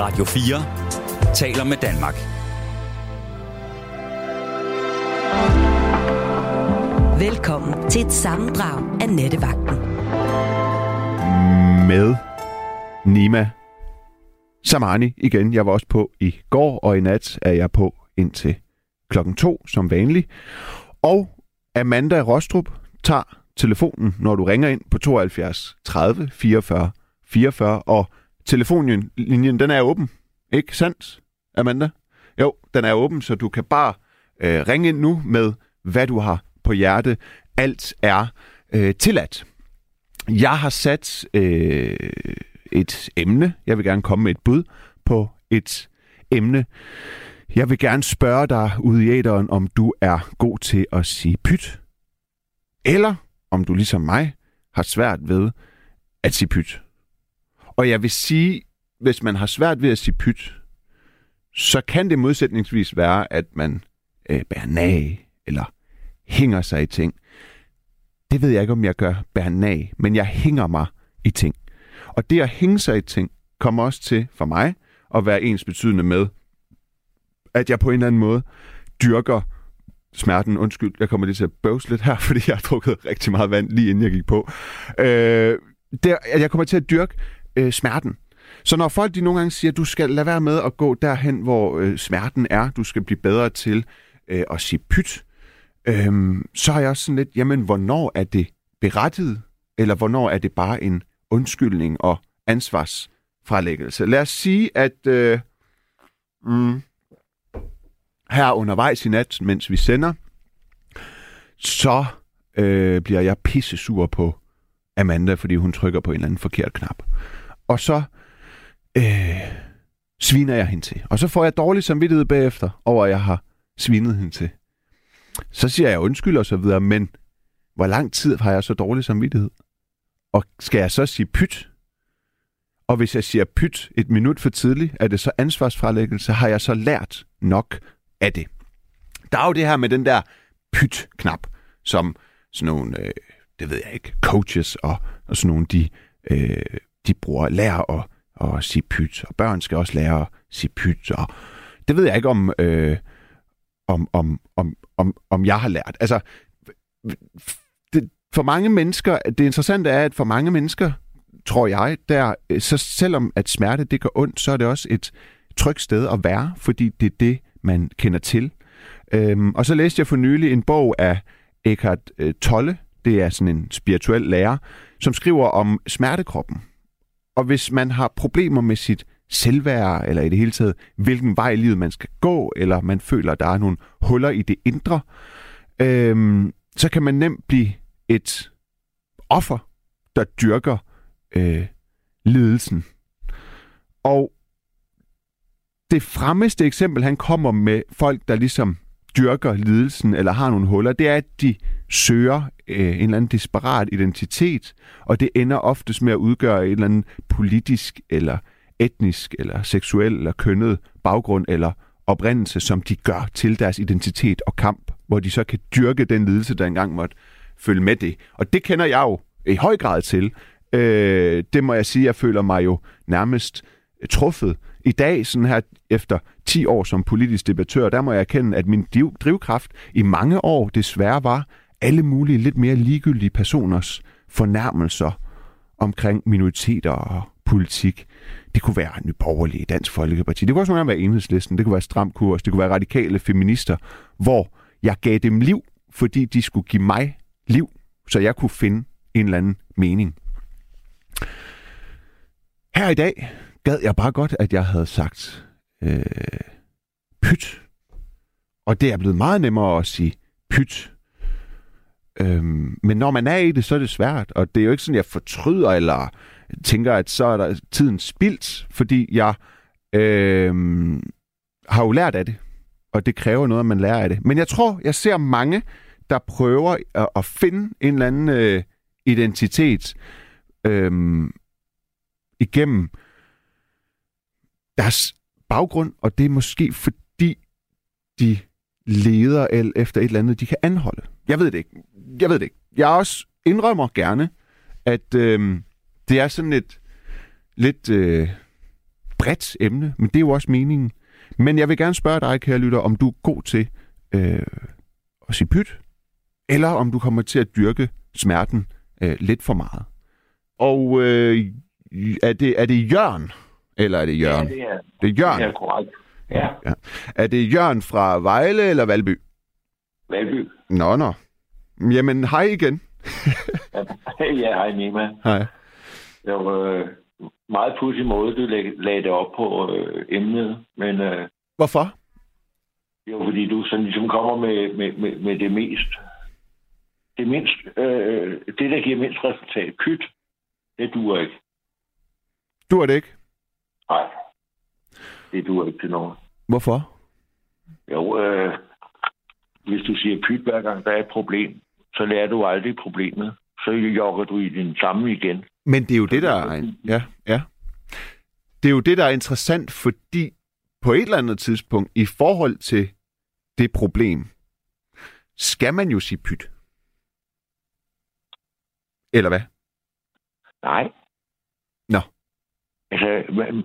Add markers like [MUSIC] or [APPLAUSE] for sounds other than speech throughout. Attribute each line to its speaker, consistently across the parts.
Speaker 1: Radio 4 taler med Danmark.
Speaker 2: Velkommen til et sammendrag af Nettevagten.
Speaker 3: med Nima Samani igen. Jeg var også på i går, og i nat er jeg på indtil klokken to, som vanligt. Og Amanda Rostrup tager telefonen, når du ringer ind på 72 30 44 44, og telefonlinjen, den er åben. Ikke sandt, Amanda? Jo, den er åben, så du kan bare øh, ringe ind nu med, hvad du har på hjerte. Alt er øh, tilladt. Jeg har sat øh, et emne. Jeg vil gerne komme med et bud på et emne. Jeg vil gerne spørge dig ude i æderen, om du er god til at sige pyt. Eller om du ligesom mig har svært ved at sige pyt. Og jeg vil sige, hvis man har svært ved at sige pyt, så kan det modsætningsvis være, at man øh, bærer nag eller hænger sig i ting. Det ved jeg ikke, om jeg gør bærer nag, men jeg hænger mig i ting. Og det at hænge sig i ting kommer også til for mig at være ens betydende med, at jeg på en eller anden måde dyrker smerten. Undskyld, jeg kommer lige til at bøvse lidt her, [LAUGHS] fordi jeg har drukket rigtig meget vand, lige inden jeg gik på. Øh, der, at jeg kommer til at dyrke øh, smerten. Så når folk de nogle gange siger, at du skal lade være med at gå derhen, hvor øh, smerten er, du skal blive bedre til øh, at sige pyt, øh, så har jeg også sådan lidt, jamen hvornår er det berettiget, eller hvornår er det bare en undskyldning og ansvarsfralæggelse. Lad os sige, at øh, mm, her undervejs i nat, mens vi sender, så øh, bliver jeg pisse sur på Amanda, fordi hun trykker på en eller anden forkert knap. Og så øh, sviner jeg hende til. Og så får jeg dårlig samvittighed bagefter over, at jeg har svinet hende til. Så siger jeg undskyld og så videre, men hvor lang tid har jeg så dårlig samvittighed? Og skal jeg så sige pyt? Og hvis jeg siger pyt et minut for tidligt, er det så ansvarsfralæggelse? Har jeg så lært nok af det? Der er jo det her med den der pyt-knap, som sådan nogle, øh, det ved jeg ikke, coaches og, og sådan nogle, de, øh, de bruger, lærer at, at sige pyt, og børn skal også lære at sige pyt, og det ved jeg ikke om, øh, om, om, om, om, om jeg har lært. Altså, det, for mange mennesker, det interessante er, at for mange mennesker, tror jeg, der, øh, så selvom at smerte det gør ondt, så er det også et trygt sted at være, fordi det er det, man kender til. Øhm, og så læste jeg for nylig en bog af Eckhart øh, Tolle, det er sådan en spirituel lærer, som skriver om smertekroppen. Og hvis man har problemer med sit selvværd, eller i det hele taget, hvilken vej i livet man skal gå, eller man føler, at der er nogle huller i det indre, øhm, så kan man nemt blive et offer, der dyrker øh, lidelsen. Og det fremmeste eksempel, han kommer med folk, der ligesom dyrker lidelsen eller har nogle huller, det er, at de søger øh, en eller anden desperat identitet, og det ender oftest med at udgøre en eller anden politisk eller etnisk eller seksuel eller kønnet baggrund eller oprindelse, som de gør til deres identitet og kamp, hvor de så kan dyrke den lidelse, der engang måtte følge med det. Og det kender jeg jo i høj grad til. Øh, det må jeg sige, jeg føler mig jo nærmest truffet. I dag, sådan her efter 10 år som politisk debattør, der må jeg erkende, at min drivkraft i mange år desværre var alle mulige lidt mere ligegyldige personers fornærmelser omkring minoriteter og politik. Det kunne være Nyborgerlige, Dansk Folkeparti, det kunne også være enhedslisten, det kunne være Stram Kurs, det kunne være radikale feminister, hvor jeg gav dem liv, fordi de skulle give mig liv, så jeg kunne finde en eller anden mening. Her i dag gad jeg bare godt, at jeg havde sagt øh, pyt. Og det er blevet meget nemmere at sige pyt. Øhm, men når man er i det, så er det svært. Og det er jo ikke sådan, jeg fortryder eller tænker, at så er der tiden spildt, fordi jeg øh, har jo lært af det. Og det kræver noget, at man lærer af det. Men jeg tror, jeg ser mange, der prøver at, at finde en eller anden øh, identitet øh, igennem deres baggrund, og det er måske fordi, de leder efter et eller andet, de kan anholde. Jeg ved det ikke. Jeg ved det ikke. Jeg også indrømmer gerne, at øh, det er sådan et lidt øh, bredt emne, men det er jo også meningen. Men jeg vil gerne spørge dig, kære lytter, om du er god til øh, at sige pyt, eller om du kommer til at dyrke smerten øh, lidt for meget. Og øh, er, det, er det Jørn, eller er det Jørgen?
Speaker 4: Ja, det er,
Speaker 3: det er Jørgen.
Speaker 4: det er korrekt. Ja,
Speaker 3: Ja. Er det Jørgen fra Vejle eller Valby?
Speaker 4: Valby.
Speaker 3: Nå, nå. Jamen, hej igen. [LAUGHS]
Speaker 4: ja, hej Nima.
Speaker 3: Hej.
Speaker 4: Det var øh, meget pudsig måde, du lag, lagde det op på øh, emnet, men øh,
Speaker 3: Hvorfor?
Speaker 4: var fordi, du sådan ligesom kommer med, med, med, med det mest, det mindst, øh, det der giver mindst resultat, pyt, det duer ikke.
Speaker 3: Du er det ikke.
Speaker 4: Nej, det duer ikke til noget.
Speaker 3: Hvorfor?
Speaker 4: Jo, øh, hvis du siger pyt hver gang der er et problem, så lærer du aldrig problemet. Så jogger du i den samme igen.
Speaker 3: Men det er jo det, der er... Ja, ja. Det er jo det, der er interessant, fordi på et eller andet tidspunkt, i forhold til det problem, skal man jo sige pyt. Eller hvad?
Speaker 4: Nej. Altså,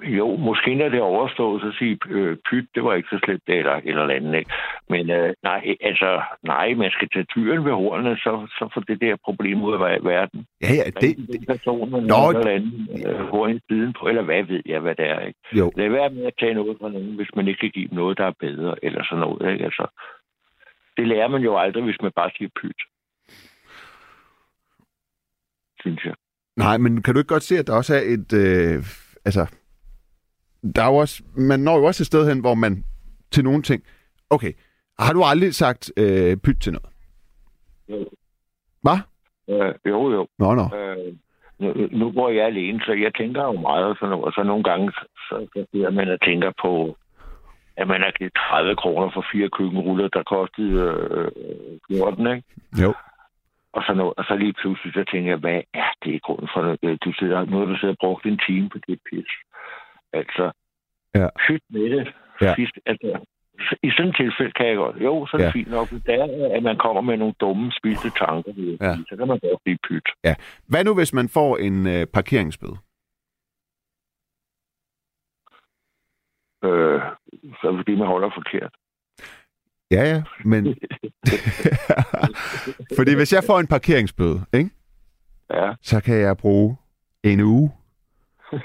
Speaker 4: jo, måske når det er overstået, så sige øh, pyt, det var ikke så slemt, eller, eller andet, ikke? Men øh, nej, altså, nej, man skal tage tyren ved hornene, så, så får det der problem ud af verden.
Speaker 3: Ja, ja,
Speaker 4: er
Speaker 3: det...
Speaker 4: ikke den person, man
Speaker 3: Nå,
Speaker 4: eller anden øh, siden på, eller hvad ved jeg, hvad det er, ikke?
Speaker 3: Jo,
Speaker 4: Lad være med at tage noget fra nogen, hvis man ikke kan give dem noget, der er bedre, eller sådan noget, ikke? Altså, det lærer man jo aldrig, hvis man bare siger pyt. Synes jeg.
Speaker 3: Nej, men kan du ikke godt se, at der også er et... Øh, altså, der er jo også, man når jo også et sted hen, hvor man til nogle ting... Okay, har du aldrig sagt øh, pyt til noget? Hvad?
Speaker 4: Øh, jo, jo.
Speaker 3: Nå, nå.
Speaker 4: Øh, nu, nu bor jeg alene, så jeg tænker jo meget noget. Og så nogle gange, så så sidder man og tænker på, at man har givet 30 kroner for fire køkkenruller, der kostede øh, 14, ikke?
Speaker 3: Jo.
Speaker 4: Og så, noget, og så lige pludselig, så tænker jeg, hvad er det i grunden for noget? Øh, Du sidder, nu har du siddet og brugt en time på det pis. Altså,
Speaker 3: Ja.
Speaker 4: pyt med det.
Speaker 3: Ja.
Speaker 4: Sidst, altså, i sådan et tilfælde kan jeg godt. Jo, så er det
Speaker 3: Ja.
Speaker 4: ja. fint nok. Det er, at man kommer med nogle dumme, spildte tanker,
Speaker 3: Ja.
Speaker 4: så kan man godt blive pyt.
Speaker 3: Hvad nu, hvis man får en øh, parkeringsbøde?
Speaker 4: Øh, så er det fordi, man holder forkert.
Speaker 3: Ja, ja, men... [LAUGHS] Fordi hvis jeg får en parkeringsbøde, ikke?
Speaker 4: Ja.
Speaker 3: så kan jeg bruge en uge [LAUGHS]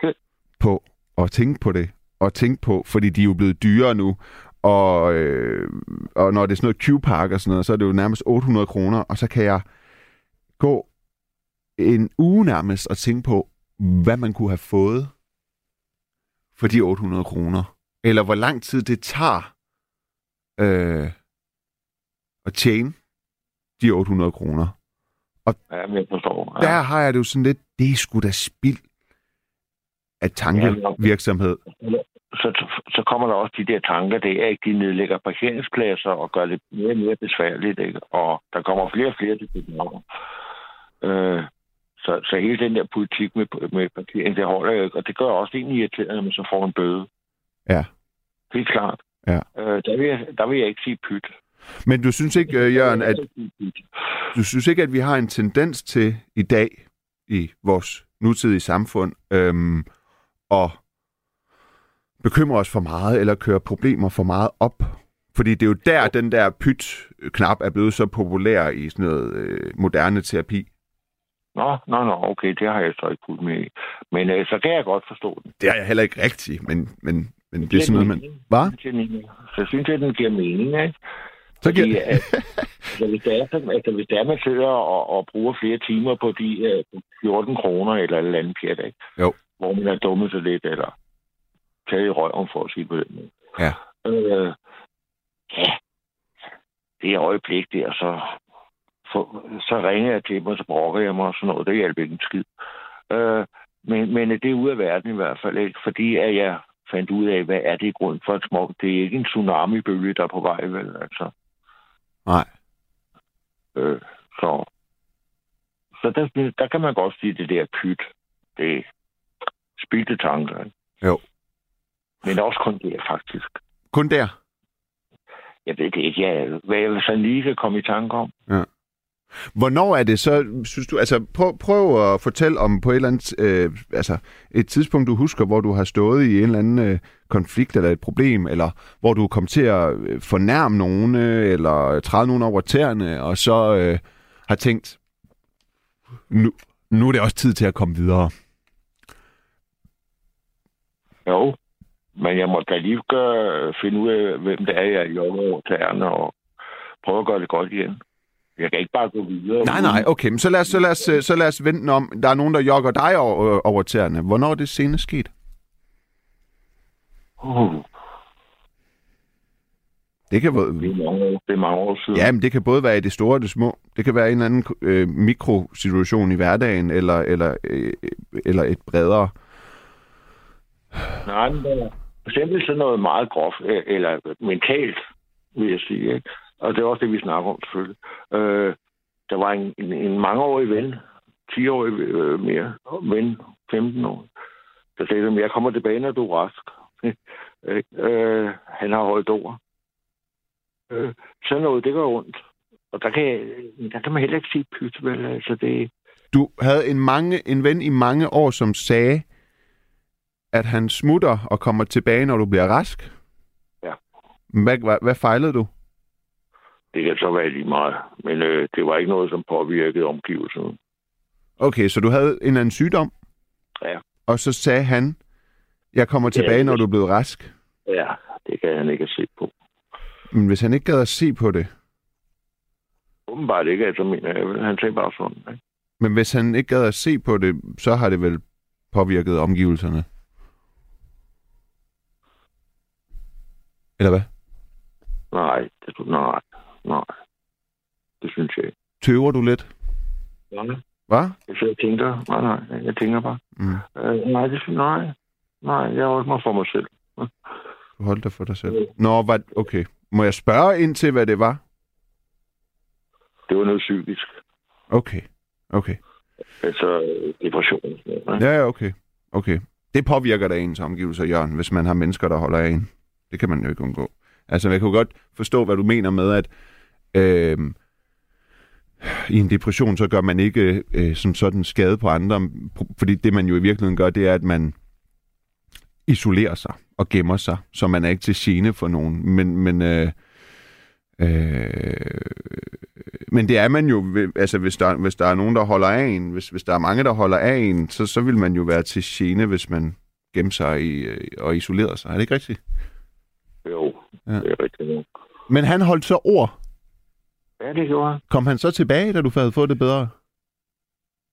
Speaker 3: på at tænke på det. Og tænke på, fordi de er jo blevet dyrere nu. Og, øh, og når det er sådan noget Q-park og sådan noget, så er det jo nærmest 800 kroner. Og så kan jeg gå en uge nærmest og tænke på, hvad man kunne have fået for de 800 kroner. Eller hvor lang tid det tager øh, at tjene de 800 kroner.
Speaker 4: Ja, men jeg forstår.
Speaker 3: Der har jeg det jo sådan lidt, det er sgu da spild af tankevirksomhed.
Speaker 4: Så, så kommer der også de der tanker, det er ikke, de nedlægger parkeringspladser og gør det mere og mere besværligt, ikke? Og der kommer flere og flere til København. Øh, så, så hele den der politik med, med parkering, det holder jo ikke. Og det gør også en irriterende, når man så får en bøde.
Speaker 3: Ja.
Speaker 4: Helt klart.
Speaker 3: Ja.
Speaker 4: Øh, der, vil jeg, der vil jeg ikke sige pyt.
Speaker 3: Men du synes ikke, øh, Jørgen, at, du synes ikke, at vi har en tendens til i dag i vores nutidige samfund øhm, at bekymre os for meget eller køre problemer for meget op? Fordi det er jo der, den der pyt-knap er blevet så populær i sådan noget øh, moderne terapi.
Speaker 4: Nå, nå, nå, okay, det har jeg så ikke fuldt med. Men øh, så kan jeg godt forstå den.
Speaker 3: Det er jeg heller ikke rigtigt, men, men, men det er sådan noget, man... Hvad?
Speaker 4: Så synes jeg, den giver mening, ikke?
Speaker 3: Så
Speaker 4: Fordi,
Speaker 3: giver...
Speaker 4: at, altså, hvis, det er, sådan- altså, hvis det er, man sidder og, og bruger flere timer på de uh, 14 kroner eller et eller andet pjat, ikke?
Speaker 3: Jo.
Speaker 4: hvor man har dummet sig lidt, eller taget i røven for at sige på den måde.
Speaker 3: Ja.
Speaker 4: Øh, ja, det er øjeblik der, så, for, så ringer jeg til og så brokker jeg mig og sådan noget. Det hjælper ikke en skid. Øh, men, men det er ude af verden i hvert fald, ikke? fordi at jeg fandt ud af, hvad er det i grund for et smog. Det er ikke en tsunami-bølge, der er på vej, vel? Altså.
Speaker 3: Nej.
Speaker 4: Øh, så så der, der kan man godt sige, det der pyt, det spildte tanker. Ikke?
Speaker 3: Jo.
Speaker 4: Men også kun det, faktisk.
Speaker 3: Kun der?
Speaker 4: Jeg ved det ikke, jeg, hvad jeg så lige kan komme i tanke om.
Speaker 3: Ja. Hvornår er det så, synes du, altså prøv, prøv at fortælle om på et eller andet, øh, altså et tidspunkt, du husker, hvor du har stået i en eller anden øh, konflikt eller et problem, eller hvor du kom til at øh, fornærme nogen, øh, eller træde nogen over tæerne, og så øh, har tænkt, nu, nu er det også tid til at komme videre.
Speaker 4: Jo, men jeg må da lige gøre, finde ud af, hvem det er, jeg jobber over tæerne, og prøve at gøre det godt igen. Jeg kan ikke bare gå videre.
Speaker 3: Nej, nej, okay, men så lad os, så lad os, øh, så lad os vente om. Der er nogen, der jogger dig over, over tæerne. Hvornår er det senest sket?
Speaker 4: Uh,
Speaker 3: Det kan, både,
Speaker 4: det, er mange år, det er mange år siden.
Speaker 3: ja, men det kan både være i det store og det små. Det kan være en eller anden øh, mikrosituation i hverdagen, eller, eller, øh, eller et bredere.
Speaker 4: Nej, men for eksempel sådan noget meget groft, øh, eller mentalt, vil jeg sige. Ikke? Og det er også det, vi snakker om, selvfølgelig. Øh, der var en, en, en mangeårig ven, 10-årig øh, mere, ven, 15 år, der sagde, at jeg kommer tilbage, når du er rask. Ikke? [LAUGHS] øh, han har holdt ord. Øh, sådan noget, det gør ondt. Og der kan, jeg, der kan man heller ikke sige pyt, vel? Altså, det,
Speaker 3: Du havde en, mange, en ven i mange år, som sagde, at han smutter og kommer tilbage, når du bliver rask.
Speaker 4: Ja.
Speaker 3: Hvad, hvad, hvad fejlede du?
Speaker 4: Det kan så være lige meget. Men øh, det var ikke noget, som påvirkede omgivelserne.
Speaker 3: Okay, så du havde en eller anden sygdom?
Speaker 4: Ja.
Speaker 3: Og så sagde han, jeg kommer tilbage,
Speaker 4: Ja.
Speaker 3: når du er blevet rask.
Speaker 4: Ja, det kan han ikke se på.
Speaker 3: Men hvis han ikke gad at se på det,
Speaker 4: Åbenbart ikke, altså mener jeg. Han sagde bare sådan. Ikke?
Speaker 3: men hvis han ikke gad at se på det, så har det vel påvirket omgivelserne? Eller hvad?
Speaker 4: Nej, det, nej, nej. Det synes jeg ikke.
Speaker 3: Tøver du lidt?
Speaker 4: Nej,
Speaker 3: Hvad?
Speaker 4: jeg sidder og tænker. Nej, nej, jeg tænker bare.
Speaker 3: Mm.
Speaker 4: Øh, nej, det synes nej. Nej, jeg holder mig for mig selv.
Speaker 3: Du holdt dig for dig selv. Nå, hvad, okay. Må jeg spørge ind til, hvad det var?
Speaker 4: Det var noget psykisk.
Speaker 3: Okay. Okay.
Speaker 4: Altså depression.
Speaker 3: Ja, ja, okay. Okay. Det påvirker da ens omgivelser, Jørgen, hvis man har mennesker, der holder af en. Det kan man jo ikke undgå. Altså, jeg kunne godt forstå, hvad du mener med, at øh, i en depression, så gør man ikke øh, som sådan skade på andre, fordi det, man jo i virkeligheden gør, det er, at man isolerer sig og gemmer sig, så man er ikke til gene for nogen. Men, men, øh, øh, men det er man jo, altså hvis der, hvis der er nogen, der holder af en, hvis, hvis der er mange, der holder af en, så, så vil man jo være til gene, hvis man gemmer sig i, øh, og isolerer sig. Er det ikke rigtigt?
Speaker 4: Jo,
Speaker 3: Ja.
Speaker 4: det er rigtigt.
Speaker 3: Men han holdt så ord.
Speaker 4: Ja, det gjorde han.
Speaker 3: Kom han så tilbage, da du havde fået det bedre?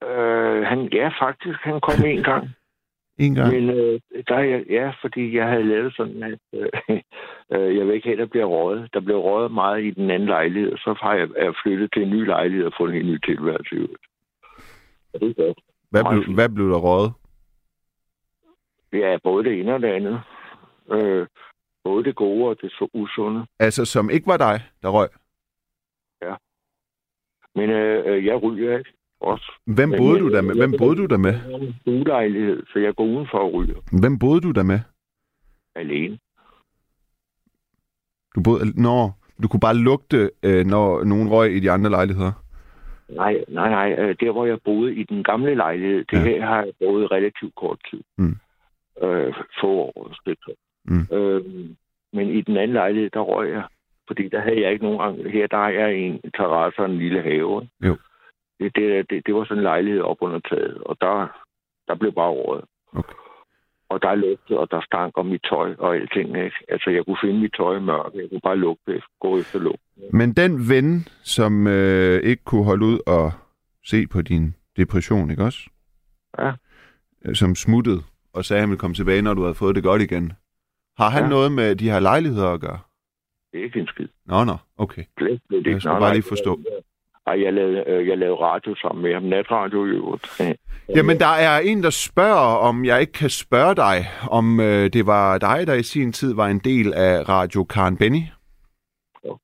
Speaker 4: Øh, han. Ja, faktisk, han kom en gang. [LAUGHS]
Speaker 3: En gang?
Speaker 4: Men øh, der, er ja, fordi jeg havde lavet sådan, at øh, [LAUGHS] øh, jeg vil ikke have, at der bliver røget. Der blev røget meget i den anden lejlighed, og så har jeg, jeg flyttet til en ny lejlighed og fået en helt ny tilværelse. Og det er godt.
Speaker 3: Hvad blev, hvad blev der røget?
Speaker 4: Ja, både det ene og det andet. Øh, både det gode og det så usunde.
Speaker 3: Altså, som ikke var dig, der røg.
Speaker 4: Men øh, øh, jeg ryger ikke også.
Speaker 3: Hvem boede
Speaker 4: øh,
Speaker 3: du der med?
Speaker 4: jeg-
Speaker 3: Hvem boede du der med?
Speaker 4: Jeg stuelejlighed, så jeg går udenfor og ryger
Speaker 3: Hvem boede du der med?
Speaker 4: alene.
Speaker 3: Du boede... Nå, du kunne bare lugte, øh, når nogen røg i de andre lejligheder.
Speaker 4: Nej, nej, nej. øh, Der, hvor jeg boede i den gamle lejlighed, det
Speaker 3: Ja.
Speaker 4: her har jeg boet relativt kort tid.
Speaker 3: Mm.
Speaker 4: Øh, få år. stykker.
Speaker 3: Mm.
Speaker 4: Øh, men i den anden lejlighed, der røg jeg. Fordi der havde jeg ikke nogen. Her der har jeg en terrasse og en lille have. ikke?
Speaker 3: Jo.
Speaker 4: Det, det, det, det var sådan en lejlighed op under taget, og der, der blev bare røget.
Speaker 3: Okay.
Speaker 4: Og der lugtede, og der stank om mit tøj og alting. Ikke? Altså, jeg kunne finde mit tøj i mørke. Jeg kunne bare lugte, gå efter lugt.
Speaker 3: Men den ven, som øh, ikke kunne holde ud og se på din depression, ikke også?
Speaker 4: Ja.
Speaker 3: Øh, Som smuttede og sagde, at han ville komme tilbage, når du havde fået det godt igen. Har han
Speaker 4: Ja.
Speaker 3: noget med de her lejligheder at gøre?
Speaker 4: Det er ikke en skid.
Speaker 3: Nå, nå, okay.
Speaker 4: Slet, slet ikke.
Speaker 3: Jeg skal
Speaker 4: Nej,
Speaker 3: bare
Speaker 4: nej.
Speaker 3: lige forstå.
Speaker 4: Ej, jeg lavede, øh, jeg lavede radio sammen med ham. Natradio i øvrigt.
Speaker 3: Jamen, der er en, der spørger, om jeg ikke kan spørge dig, om øh, det var dig, der i sin tid var en del af Radio Karen Benny.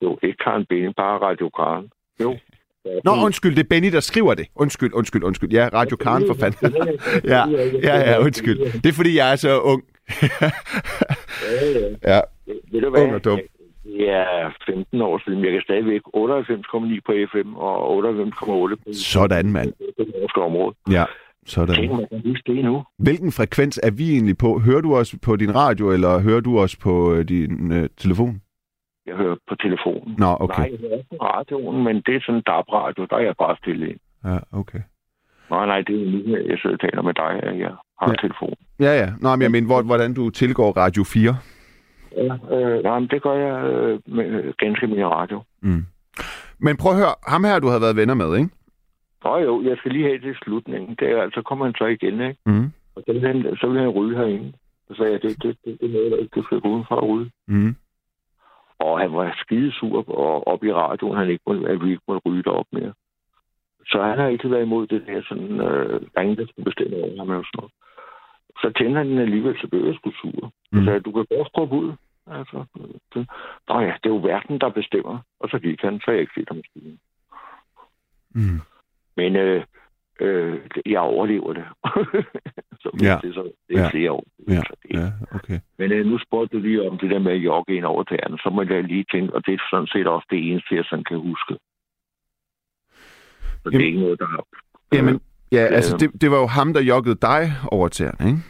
Speaker 4: Jo, ikke Karen Bene, bare Radio Karen. Jo. [LAUGHS]
Speaker 3: Nå, undskyld, det er Benny, der skriver det. Undskyld, undskyld, undskyld. Ja, Radio Karen for fanden. [LAUGHS] ja, ja, ja, undskyld. Det er, fordi jeg er så ung.
Speaker 4: Ja, ja. [LAUGHS]
Speaker 3: Ja,
Speaker 4: Ved du hvad?
Speaker 3: Ung og dum.
Speaker 4: Det er 15 år siden. Jeg kan stadigvæk 98,9 på FM og 98,8 på
Speaker 3: Sådan, mand.
Speaker 4: det norske område.
Speaker 3: Ja, sådan.
Speaker 4: Tænk, man kan huske det nu.
Speaker 3: Hvilken frekvens er vi egentlig på? Hører du os på din radio, eller hører du os på øh, din øh, telefon?
Speaker 4: Jeg hører på telefonen.
Speaker 3: Nå, okay.
Speaker 4: Nej, jeg hører på radioen, men det er sådan en DAB-radio. Der er jeg bare stille ind.
Speaker 3: Ja, okay.
Speaker 4: Nej, nej, det er nu, jeg sidder og taler med dig, at jeg har
Speaker 3: Ja.
Speaker 4: ja. telefon.
Speaker 3: Ja, ja. Nå, men jeg mener, hvor, hvordan du tilgår Radio 4.
Speaker 4: Ja, øh, nej, men det gør jeg øh, med øh, ganske min radio.
Speaker 3: Mm. Men prøv at høre, ham her, du havde været venner med, ikke?
Speaker 4: Nå jo, jeg skal lige have det i slutningen. Det er, altså, kommer han så igen, ikke?
Speaker 3: Mm.
Speaker 4: Og så vil han, så vil han ryge herinde. Så sagde jeg, det, det, det, det er noget, der ikke skal gå udenfor at ryge.
Speaker 3: Mm.
Speaker 4: Og han var skidesur og op i radioen, han ikke må, at vi ikke må ryge derop mere. Så han har ikke været imod det der sådan, øh, der er ingen, der skulle bestemme over ham og sådan noget. Så tændte han den alligevel, så blev jeg sgu sur.
Speaker 3: Mm.
Speaker 4: Så sagde, du kan godt skubbe ud. Altså, det, Nå ja, det er jo verden, der bestemmer. Og så gik han, så jeg ikke set ham i skiden.
Speaker 3: Mm.
Speaker 4: Men øh, øh, jeg overlever det. [LAUGHS] så
Speaker 3: Ja.
Speaker 4: det er, så, det er
Speaker 3: Ja.
Speaker 4: flere år.
Speaker 3: Ja.
Speaker 4: Så det,
Speaker 3: Ja, okay.
Speaker 4: men øh, nu spurgte du lige om det der med at jogge ind over tæerne. Så må jeg lige tænke, og det er sådan set også det eneste, jeg sådan kan huske. Så det er
Speaker 3: Jamen-
Speaker 4: ikke noget, der har...
Speaker 3: Jamen, ja,
Speaker 4: Ja.
Speaker 3: altså, det, det var jo ham, der joggede dig over tæerne, ikke?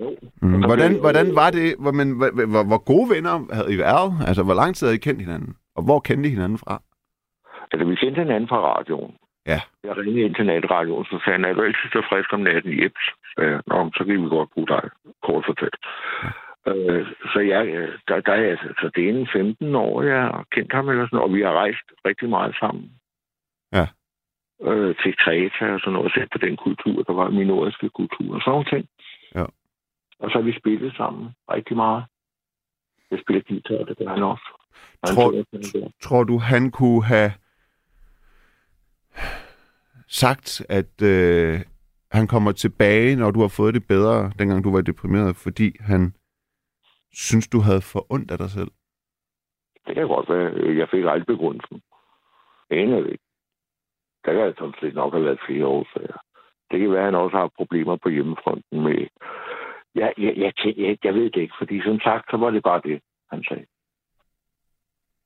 Speaker 4: Jo.
Speaker 3: Mm. Hvordan, hvordan var det? Hvor, men, hvor, hvor, hvor gode venner havde I været? Altså, hvor lang tid havde I kendt hinanden? Og hvor kendte I hinanden fra?
Speaker 4: Altså, vi kendte hinanden fra radioen.
Speaker 3: Ja.
Speaker 4: Jeg ringede ind til natradioen, så sagde han, er du altid så frisk om natten? Jeps. Nå, så kan vi godt bruge dig, kort fortalt. Øh, så jeg, øh, der, der er altså, så det er en 15 år, jeg har kendt ham, eller sådan, og vi har rejst rigtig meget sammen.
Speaker 3: Ja.
Speaker 4: Øh, til Kreta og sådan noget, og set på den kultur, der var min nordiske kultur og sådan nogle ting. Og så har vi spillet sammen rigtig meget. Jeg spiller guitar, det gør han også. Og han
Speaker 3: Tror-
Speaker 4: der.
Speaker 3: Tror du, han kunne have sagt, at øh, han kommer tilbage, når du har fået det bedre, dengang du var deprimeret, fordi han synes, du havde for ondt af dig selv?
Speaker 4: Det kan godt være. Jeg fik aldrig begrundelsen. Jeg aner det ikke. Der kan sådan set nok have været flere årsager. Det kan være, at han også har problemer på hjemmefronten med... Jeg, jeg, jeg, jeg, jeg, ved det ikke, fordi som sagt, så var det bare det, han sagde.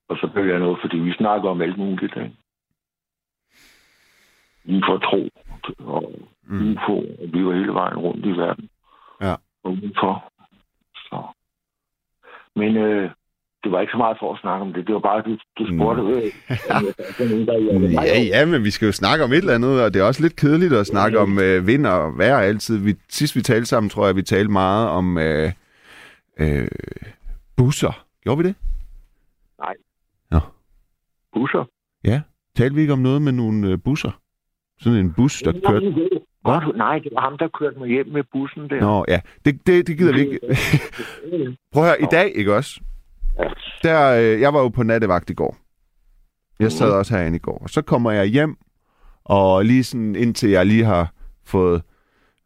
Speaker 4: Og så blev jeg noget, fordi vi snakker om alt muligt. Ikke? Inden for tro og
Speaker 3: Mm.
Speaker 4: UFO, og vi var hele vejen rundt i verden.
Speaker 3: Ja.
Speaker 4: Og udenfor. Så. Men øh, det var ikke så meget for at snakke om det. Det var bare, du, du spurgte,
Speaker 3: Mm.
Speaker 4: øh, [LAUGHS]
Speaker 3: Ja, ja, men vi skal jo snakke om et eller andet, og det er også lidt kedeligt at snakke om øh, vind og vejr altid. Vi, sidst vi talte sammen, tror jeg, vi talte meget om øh, øh, busser. Gjorde vi det?
Speaker 4: busser.
Speaker 3: Ja. Talte vi ikke om noget med nogle øh, busser? Sådan en bus, der kørte...
Speaker 4: Du? Nej, det var ham, der kørte mig hjem med bussen der.
Speaker 3: Nå, ja. Det, det, det gider vi ikke. [LAUGHS] Prøv at høre, i dag, ikke også? Der, øh, jeg var jo på nattevagt i går. Jeg sad
Speaker 4: Mhm.
Speaker 3: også herinde i går. Og så kommer jeg hjem, og lige sådan indtil jeg lige har fået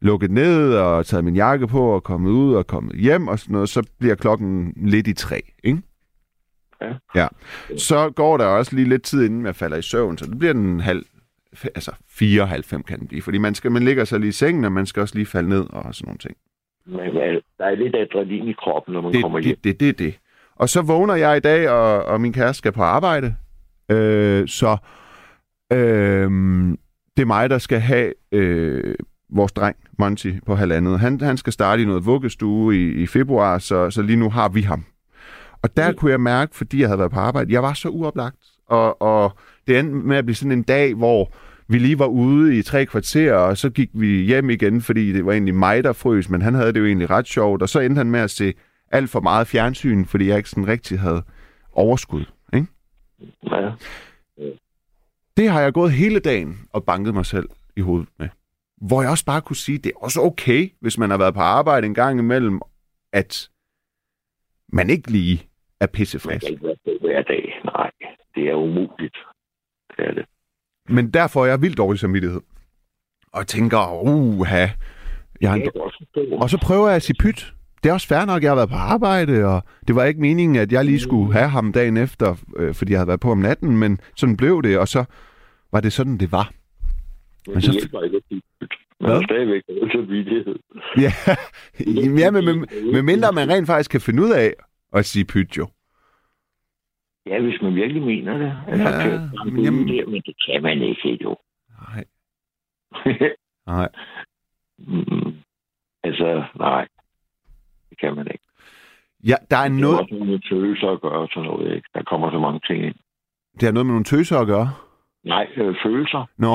Speaker 3: lukket ned og taget min jakke på og kommet ud og kommet hjem og sådan noget, så bliver klokken lidt i tre, ikke?
Speaker 4: Ja.
Speaker 3: ja. Så går der også lige lidt tid, inden jeg falder i søvn, så det bliver den halv, altså fire, halv fem kan den blive. Fordi man, skal, man ligger sig lige i sengen, og man skal også lige falde ned og sådan nogle ting.
Speaker 4: Men der er lidt adrenalin i kroppen, når man kommer
Speaker 3: det,
Speaker 4: hjem.
Speaker 3: det, det, det, det. Og så vågner jeg i dag, og, og min kæreste skal på arbejde. Øh, så øh, det er mig, der skal have øh, vores dreng, Monty, på halvandet. Han, han skal starte i noget vuggestue i, i februar, så, så lige nu har vi ham. Og der
Speaker 4: Mm.
Speaker 3: kunne jeg mærke, fordi jeg havde været på arbejde, jeg var så uoplagt. Og, og det endte med at blive sådan en dag, hvor vi lige var ude i tre kvarterer, og så gik vi hjem igen, fordi det var egentlig mig, der frøs, men han havde det jo egentlig ret sjovt. Og så endte han med at se alt for meget fjernsyn, fordi jeg ikke sådan rigtig havde overskud. Ikke?
Speaker 4: Ja.
Speaker 3: Det har jeg gået hele dagen og banket mig selv i hovedet med. Hvor jeg også bare kunne sige, det er også okay, hvis man har været på arbejde en gang imellem, at man ikke lige er pissefrisk.
Speaker 4: hver dag. Nej, det er umuligt. Det er det.
Speaker 3: Men derfor er jeg vildt dårlig samvittighed. Og tænker, uha, jeg har en. Og så prøver jeg at sige pyt. Det er også fair nok, at jeg har været på arbejde, og det var ikke meningen, at jeg lige skulle have ham dagen efter, øh, fordi jeg havde været på om natten, men sådan blev det, og så var det sådan, det var.
Speaker 4: Men
Speaker 3: men så-
Speaker 4: ikke. Man
Speaker 3: Hvad?
Speaker 4: har stadigvæk noget samvittighed.
Speaker 3: Ja, ja med, med, med mindre man rent faktisk kan finde ud af at sige pyt jo.
Speaker 4: Ja, hvis man virkelig mener det. Altså,
Speaker 3: Ja,
Speaker 4: kan-
Speaker 3: men jamen-
Speaker 4: det, men det kan man ikke, jo.
Speaker 3: Nej. [LAUGHS] Nej.
Speaker 4: mm, altså, nej. Det kan man ikke.
Speaker 3: Ja, der er
Speaker 4: Det
Speaker 3: noget,
Speaker 4: har også noget med følelser at gøre og sådan noget, ikke? Der kommer så mange ting ind.
Speaker 3: det har noget med nogle tøser at gøre.
Speaker 4: Nej, øh, følelser.
Speaker 3: Nå.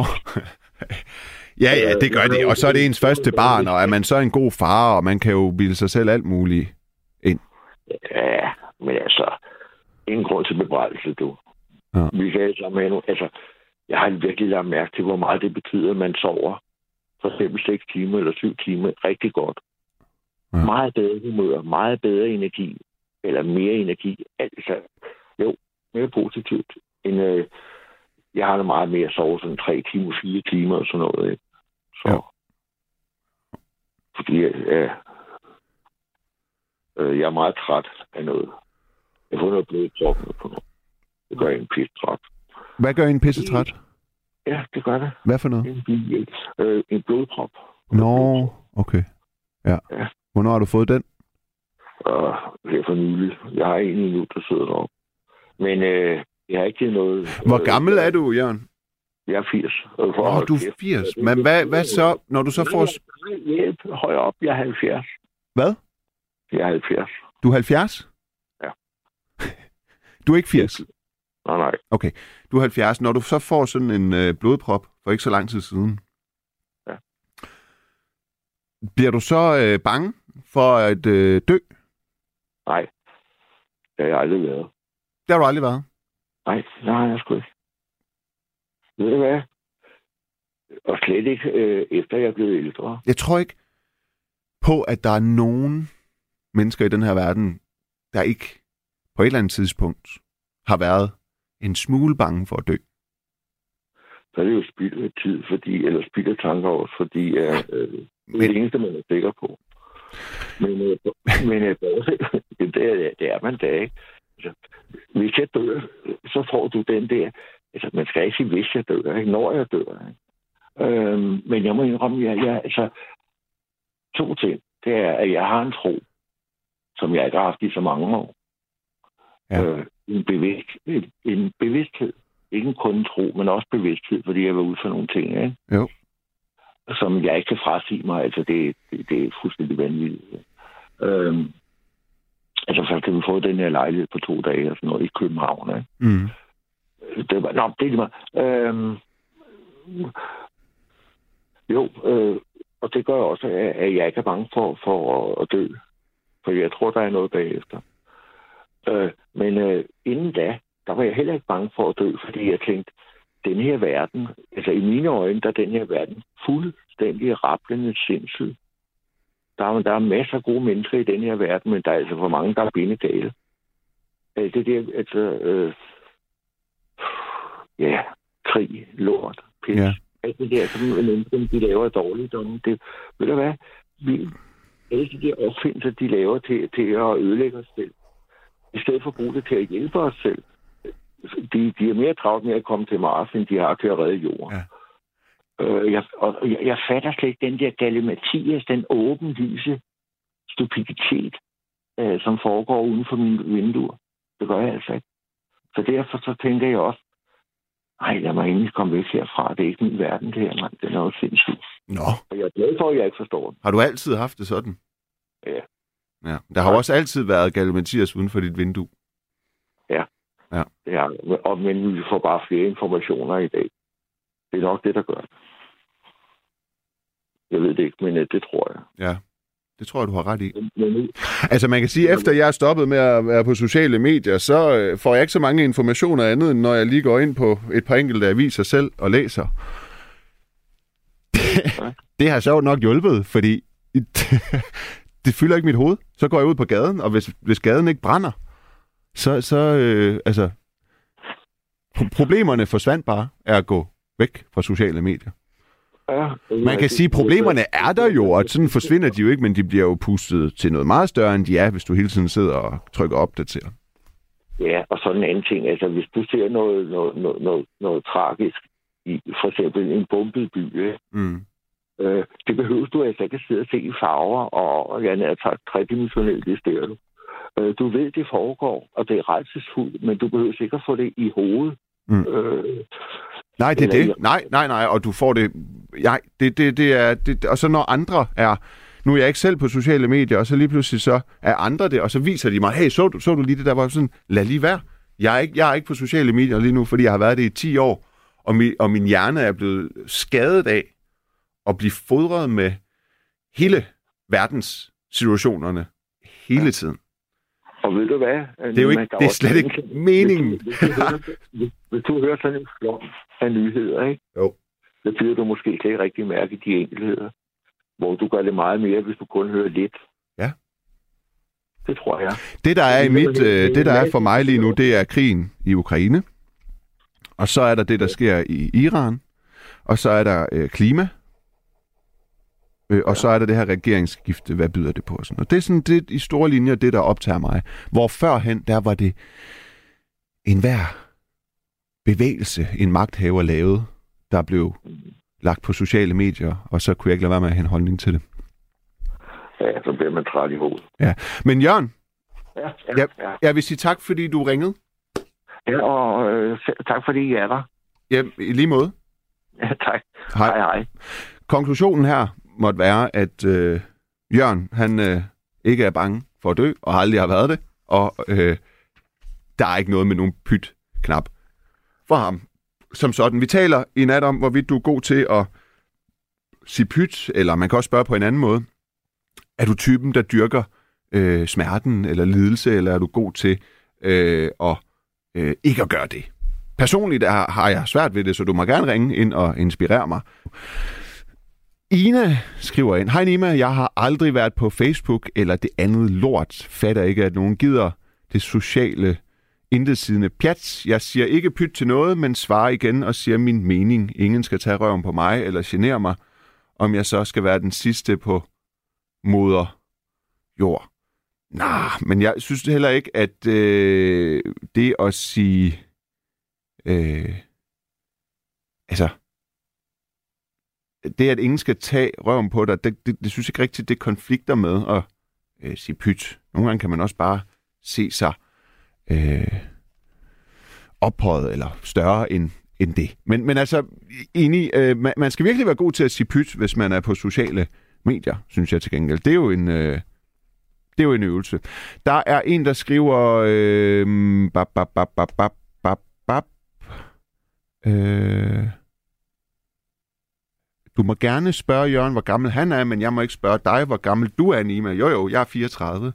Speaker 3: [LAUGHS] ja, ja, det gør det. Og så er det ens første barn, og er man så en god far, og man kan jo bilde sig selv alt muligt.
Speaker 4: Ja, men altså, ingen grund til bebrejdelse, du.
Speaker 3: Ja.
Speaker 4: Vi alle sammen have nogle, altså, jeg har virkelig lagt mærke til, hvor meget det betyder, at man sover for eksempel 6 timer eller 7 timer rigtig godt.
Speaker 3: Ja.
Speaker 4: Ja. Meget bedre humør, meget bedre energi, eller mere energi. Altså, jo, mere positivt. End, øh, jeg har det meget mere at sove sådan 3 timer, 4 timer og sådan noget. Ikke? Så,
Speaker 3: Ja.
Speaker 4: ja. Fordi øh, øh, jeg er meget træt af noget. Jeg får noget blodprop på noget. Det gør en pisse træt.
Speaker 3: Hvad gør en pisse træt?
Speaker 4: Ja, det gør det.
Speaker 3: Hvad for noget?
Speaker 4: En, øh, en blodprop.
Speaker 3: Nå, okay. Ja.
Speaker 4: Ja.
Speaker 3: Hvornår har du fået den?
Speaker 4: Og det er for nylig. Jeg har en endnu, der sidder deroppe. Men øh, jeg har ikke givet noget...
Speaker 3: Hvor gammel er du, Jørgen?
Speaker 4: Jeg er 80. Og for
Speaker 3: du er
Speaker 4: kæft.
Speaker 3: 80. Men hvad, hvad så, når du så får...
Speaker 4: Hjælp, højere op. Jeg er 70.
Speaker 3: Hvad?
Speaker 4: Jeg er 70.
Speaker 3: Du er 70?
Speaker 4: Ja. [LAUGHS]
Speaker 3: Du er ikke 80?
Speaker 4: Nej, nej.
Speaker 3: Du er 70. Når du så får sådan en øh, blodprop for ikke så lang tid siden. Bliver du så øh, bange for at øh, dø?
Speaker 4: Nej. Det har jeg aldrig været.
Speaker 3: Det har du aldrig været.
Speaker 4: Nej, det har jeg sgu ikke. Ved du hvad? Og slet ikke øh, efter jeg er blevet ældre.
Speaker 3: Jeg tror ikke på, at der er nogen mennesker i den her verden, der ikke på et eller andet tidspunkt har været en smule bange for at dø.
Speaker 4: Så er det jo spild af tid, fordi, eller spild af tanker også, fordi øh, øh, det er
Speaker 3: Men-
Speaker 4: det eneste, man er sikker på. Men, øh, men øh, [LAUGHS] det, er, det er man da ikke. Altså, hvis jeg dør, så får du den der... Altså, man skal ikke sige, hvis jeg dør, ikke? når jeg dør. Ikke? Øhm, men jeg må indrømme, at jeg, jeg, altså, to ting. Det er, at jeg har en tro, som jeg ikke har haft i så mange år.
Speaker 3: Ja.
Speaker 4: Øh, en, bevidst, en, en bevidsthed. Ikke kun en tro, men også bevidsthed, fordi jeg var ude for nogle ting, ikke?
Speaker 3: Jo.
Speaker 4: Som jeg ikke kan frasige mig. Altså, det, det, det er fuldstændig vanvittigt. Øhm, altså, først kan vi få den her lejlighed på to dage og sådan noget i København. Ikke?
Speaker 3: Mm.
Speaker 4: Det var, nå, det er meget. Øhm, jo, øh, og det gør også, at, jeg ikke er bange for, for at, at dø. For jeg tror, der er noget bagefter. Øh, men øh, inden da, der var jeg heller ikke bange for at dø, fordi jeg tænkte, den her verden, altså i mine øjne, der er den her verden fuldstændig rablende sindssyg. Der er, der er masser af gode mennesker i den her verden, men der er altså for mange, der er bindegale. Øh, Det der, altså, øh, ja, krig, lort, pis.
Speaker 3: Ja.
Speaker 4: Alt det der, som menneskerne, de laver af dårligdomme. Det, ved du hvad? Vi, alle de der opfindelser, de laver til, til at ødelægge os selv. I stedet for at bruge det til at hjælpe os selv. De, de er mere travlt med at komme til Mars, end de har til at redde jorden.
Speaker 3: Ja.
Speaker 4: Øh, jeg, og jeg, jeg fatter slet ikke den der galimatias, den åbenlyse stupiditet, øh, som foregår uden for mine vinduer. Det gør jeg altså ikke. Så derfor så tænker jeg også, nej, lad mig endelig komme væk herfra. Det er ikke min verden, det her, mand. Den er jo sindssygt.
Speaker 3: Nå,
Speaker 4: Og jeg er glad for, at jeg ikke forstår den.
Speaker 3: har du altid haft det sådan?
Speaker 4: Ja.
Speaker 3: Ja. Der har jo også altid været Galle Mathias uden for dit vindue.
Speaker 4: Det er, og, men vi får bare flere informationer i dag. Det er nok det, der gør det. Jeg ved det ikke, men øh, det tror jeg.
Speaker 3: Ja, det tror jeg, du har ret i. Altså man kan sige, at efter jeg er stoppet med at være på sociale medier, så øh, får jeg ikke så mange informationer andet, end når jeg lige går ind på et par enkelte aviser selv og læser. Det, [LAUGHS] det har sjovt nok hjulpet, fordi [LAUGHS] det fylder ikke mit hoved. Så går jeg ud på gaden, og hvis, hvis gaden ikke brænder, så, så øh, altså, pro- problemerne forsvandt bare af at gå væk fra sociale medier.
Speaker 4: ja,
Speaker 3: Man kan sige, at problemerne er der jo, og sådan forsvinder de jo ikke, men de bliver jo pustet til noget meget større, end de er, hvis du hele tiden sidder og trykker opdater.
Speaker 4: Ja, og sådan en anden ting. Altså, hvis du ser noget, noget, noget, noget, noget tragisk, i for eksempel en bombet by?
Speaker 3: Mm.
Speaker 4: øh, det behøver du altså ikke sidde og se i farver, og, jeg er sagt tredimensionelt, det ser du. Øh, du ved, det foregår, og det er rejsesfuldt, men du behøver sikkert få det i hovedet.
Speaker 3: Mm.
Speaker 4: Øh,
Speaker 3: Nej, det er det. Nej, nej, nej, og du får det... Nej, det, det, det er... Det, og så når andre er... Nu er jeg ikke selv på sociale medier, og så lige pludselig så er andre det, og så viser de mig, hey, så du, så du lige det der, var sådan, lad lige være. Jeg er, ikke, jeg er ikke på sociale medier lige nu, fordi jeg har været det i 10 år, og min, og min hjerne er blevet skadet af at blive fodret med hele verdens situationerne hele tiden.
Speaker 4: Og ved du hvad?
Speaker 3: Det er jo ikke, det er slet ikke meningen.
Speaker 4: Hvis du, hvis, du hører, hvis, hvis du hører sådan en flom af nyheder, ikke?
Speaker 3: Jo.
Speaker 4: så bliver du måske slet ikke rigtig mærke de enkelheder. Hvor du gør det meget mere, hvis du kun hører lidt.
Speaker 3: Ja.
Speaker 4: Det tror jeg.
Speaker 3: Det, der er i mit, øh, det, der er for mig lige nu, det er krigen i Ukraine. Og så er der det, der sker i Iran. Og så er der øh, klima. Øh, og så er der det her regeringsskifte. Hvad byder det på? Sådan. og det er sådan det, i store linjer det, der optager mig. Hvor førhen, der var det en hver bevægelse, en magthaver lavede, der blev lagt på sociale medier, og så kunne jeg ikke lade være med at have en holdning til det.
Speaker 4: Ja, så bliver man træt i hovedet.
Speaker 3: Men Jørgen,
Speaker 4: Ja, ja,
Speaker 3: Ja.
Speaker 4: ja.
Speaker 3: jeg vil sige tak, fordi du ringede.
Speaker 4: ja og øh, tak fordi I er der.
Speaker 3: Ja, i lige måde.
Speaker 4: Ja, tak.
Speaker 3: Hej.
Speaker 4: Hej, hej.
Speaker 3: Konklusionen her måtte være, at øh, Jørgen, han øh, ikke er bange for at dø, og aldrig har været det, og øh, der er ikke noget med nogen pyt-knap for ham. Som sådan. Vi taler i nat om, hvorvidt du er god til at sige pyt, eller man kan også spørge på en anden måde. Er du typen, der dyrker øh, smerten eller lidelse, eller er du god til øh, at øh, ikke at gøre det? Personligt er, har jeg svært ved det, så du må gerne ringe ind og inspirere mig. Ina skriver ind, Hej Nima, jeg har aldrig været på Facebook eller det andet lort. Fatter ikke, at nogen gider det sociale intetsidende pjat. Jeg siger ikke pyt til noget, men svarer igen og siger min mening. Ingen skal tage røven på mig eller genere mig, om jeg så skal være den sidste på moder jord. Nej, men jeg synes heller ikke, at øh, det at sige... Øh, altså, det, at ingen skal tage røven på dig, det, det, det synes jeg ikke rigtigt, det konflikter med at øh, sige pyt. Nogle gange kan man også bare se sig øh, ophøjet eller større end, end det. Men, men altså, enig, øh, man, man skal virkelig være god til at sige pyt, hvis man er på sociale medier, synes jeg til gengæld. Det er jo en, øh, det er jo en øvelse. Der er en, der skriver... Øh, bap, bap, bap, bap, bap, bap, bap. Øh, du må gerne spørge Jørgen, hvor gammel han er, men jeg må ikke spørge dig, hvor gammel du er, Nima. Jo, jo, jeg er 34.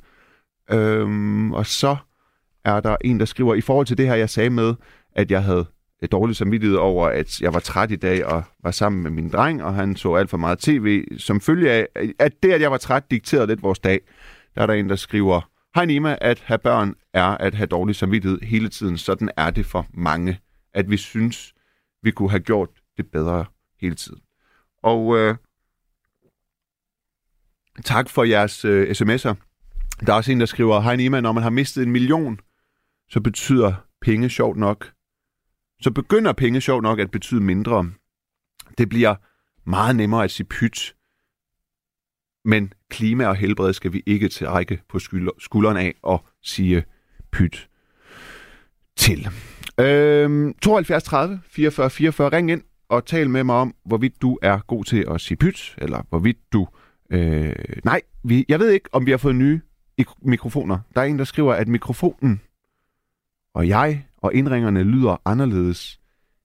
Speaker 3: Øhm, og så er der en, der skriver, i forhold til det her, jeg sagde med, at jeg havde øh, et dårligt samvittighed over, at jeg var træt i dag og var sammen med min dreng, og han så alt for meget tv. Som følge af, at det, at jeg var træt, dikterede lidt vores dag. Der er der en, der skriver, Hej Nima, at have børn er at have dårlig samvittighed hele tiden. Sådan er det for mange, at vi synes, vi kunne have gjort det bedre hele tiden. Og øh, tak for jeres øh, sms'er. Der er også en, der skriver, Hej Nima, når man har mistet en million, så betyder penge sjovt nok. Så begynder penge sjovt nok at betyde mindre. Det bliver meget nemmere at sige pyt. Men klima og helbred skal vi ikke trække på skulderen af og sige pyt til. Øhm, 72 30 44 44. Ring ind og tal med mig om, hvorvidt du er god til at sige pyt, eller hvorvidt du... Øh, nej, vi, jeg ved ikke, om vi har fået nye mikrofoner. Der er en, der skriver, at mikrofonen og jeg og indringerne lyder anderledes.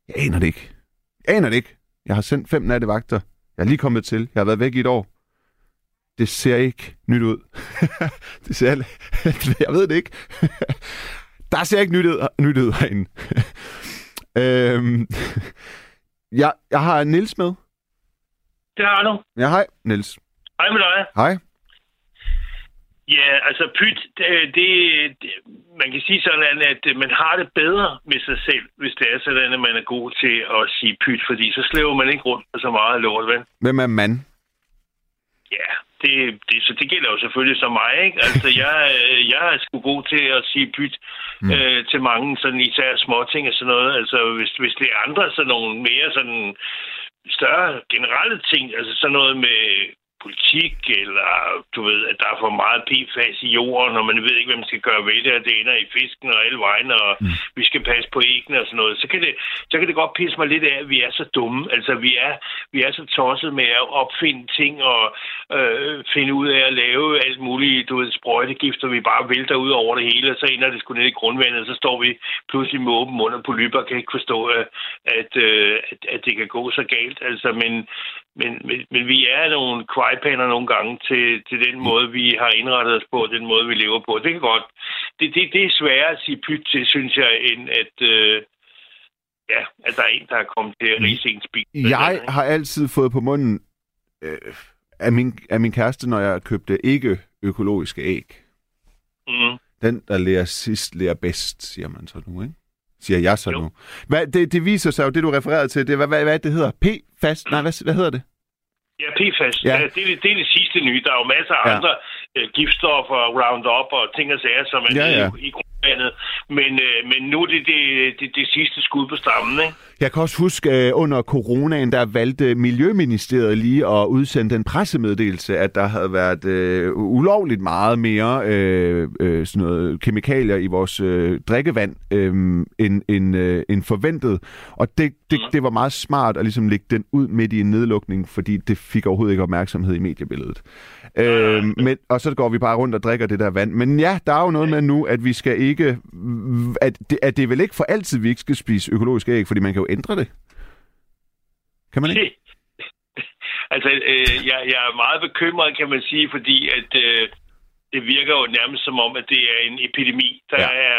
Speaker 3: Jeg aner det ikke. Jeg aner det ikke. Jeg har sendt fem nattevagter. Jeg er lige kommet til. Jeg har været væk i et år. Det ser ikke nyt ud. [LAUGHS] det ser... jeg ved det ikke. [LAUGHS] Der ser ikke nyt ud, nyt ud herinde. [LAUGHS] øhm, jeg, jeg har Nils med.
Speaker 5: Det har du.
Speaker 3: Ja, hej, Nils.
Speaker 5: Hej med dig.
Speaker 3: Hej.
Speaker 5: Ja, altså pyt, det, det, man kan sige sådan, at man har det bedre med sig selv, hvis det er sådan, at man er god til at sige pyt, fordi så slæver man ikke rundt så meget lort, vel?
Speaker 3: Hvem er mand?
Speaker 5: Ja, det, det, så det gælder jo selvfølgelig som mig, ikke? Altså, jeg, øh, jeg er sgu god til at sige pyt mm. øh, til mange sådan især små ting og sådan noget. Altså, hvis, hvis det er andre sådan nogle mere sådan større generelle ting, altså sådan noget med politik, eller du ved, at der er for meget PFAS i jorden, og man ved ikke, hvad man skal gøre ved det, og det ender i fisken og alle vegne, og mm. vi skal passe på æggene og sådan noget, så kan, det, så kan det godt pisse mig lidt af, at vi er så dumme. Altså, vi er, vi er så tosset med at opfinde ting og øh, finde ud af at lave alt muligt, du ved, sprøjtegifter, vi bare vælter ud over det hele, og så ender det sgu ned i grundvandet, og så står vi pludselig med åben mund og polyper, kan ikke forstå, at, at, øh, at, at det kan gå så galt. Altså, men, men, men, men vi er nogle kvejpaner nogle gange til, til den måde, vi har indrettet os på, den måde, vi lever på. Det kan godt. Det, det, det er sværere at sige pyt til, synes jeg, end at, øh, ja, at der er en, der er kommet til at rise ens bil.
Speaker 3: Jeg har altid fået på munden øh, af, min, af min kæreste, når jeg købte ikke økologiske æg.
Speaker 5: Mm.
Speaker 3: Den, der lærer sidst, lærer bedst, siger man så nu, ikke? Siger jeg så jo. nu. Hvad, det, det viser sig jo, det du refererede til, det, hvad, hvad, hvad det hedder? P-fast? Nej, hvad, hvad hedder det?
Speaker 5: Ja, PFAS. Ja. Ja, det, er, det er det sidste nye. Der er jo masser af ja. andre øh, giftstoffer, Roundup og ting og sager, som er
Speaker 3: Ja, ja.
Speaker 5: i, i grundvandet. Men, øh, men nu er det det, det det sidste skud på stammen, ikke?
Speaker 3: Jeg kan også huske, øh, under coronaen, der valgte Miljøministeriet lige at udsende den pressemeddelelse, at der havde været øh, ulovligt meget mere øh, øh, sådan noget kemikalier i vores øh, drikkevand øh, end, end, øh, end forventet. Og det, det, det var meget smart at ligesom lægge den ud midt i en nedlukning, fordi det fik overhovedet ikke opmærksomhed i mediebilledet. Øh, men, og så går vi bare rundt og drikker det der vand. Men ja, der er jo noget med nu, at vi skal ikke... At det, at det er vel ikke for altid, vi ikke skal spise økologiske æg, fordi man kan jo ændre det. Kan man ikke? [LAUGHS]
Speaker 5: altså, øh, jeg, jeg er meget bekymret, kan man sige, fordi at øh, det virker jo nærmest som om, at det er en epidemi, der
Speaker 3: Ja.
Speaker 5: er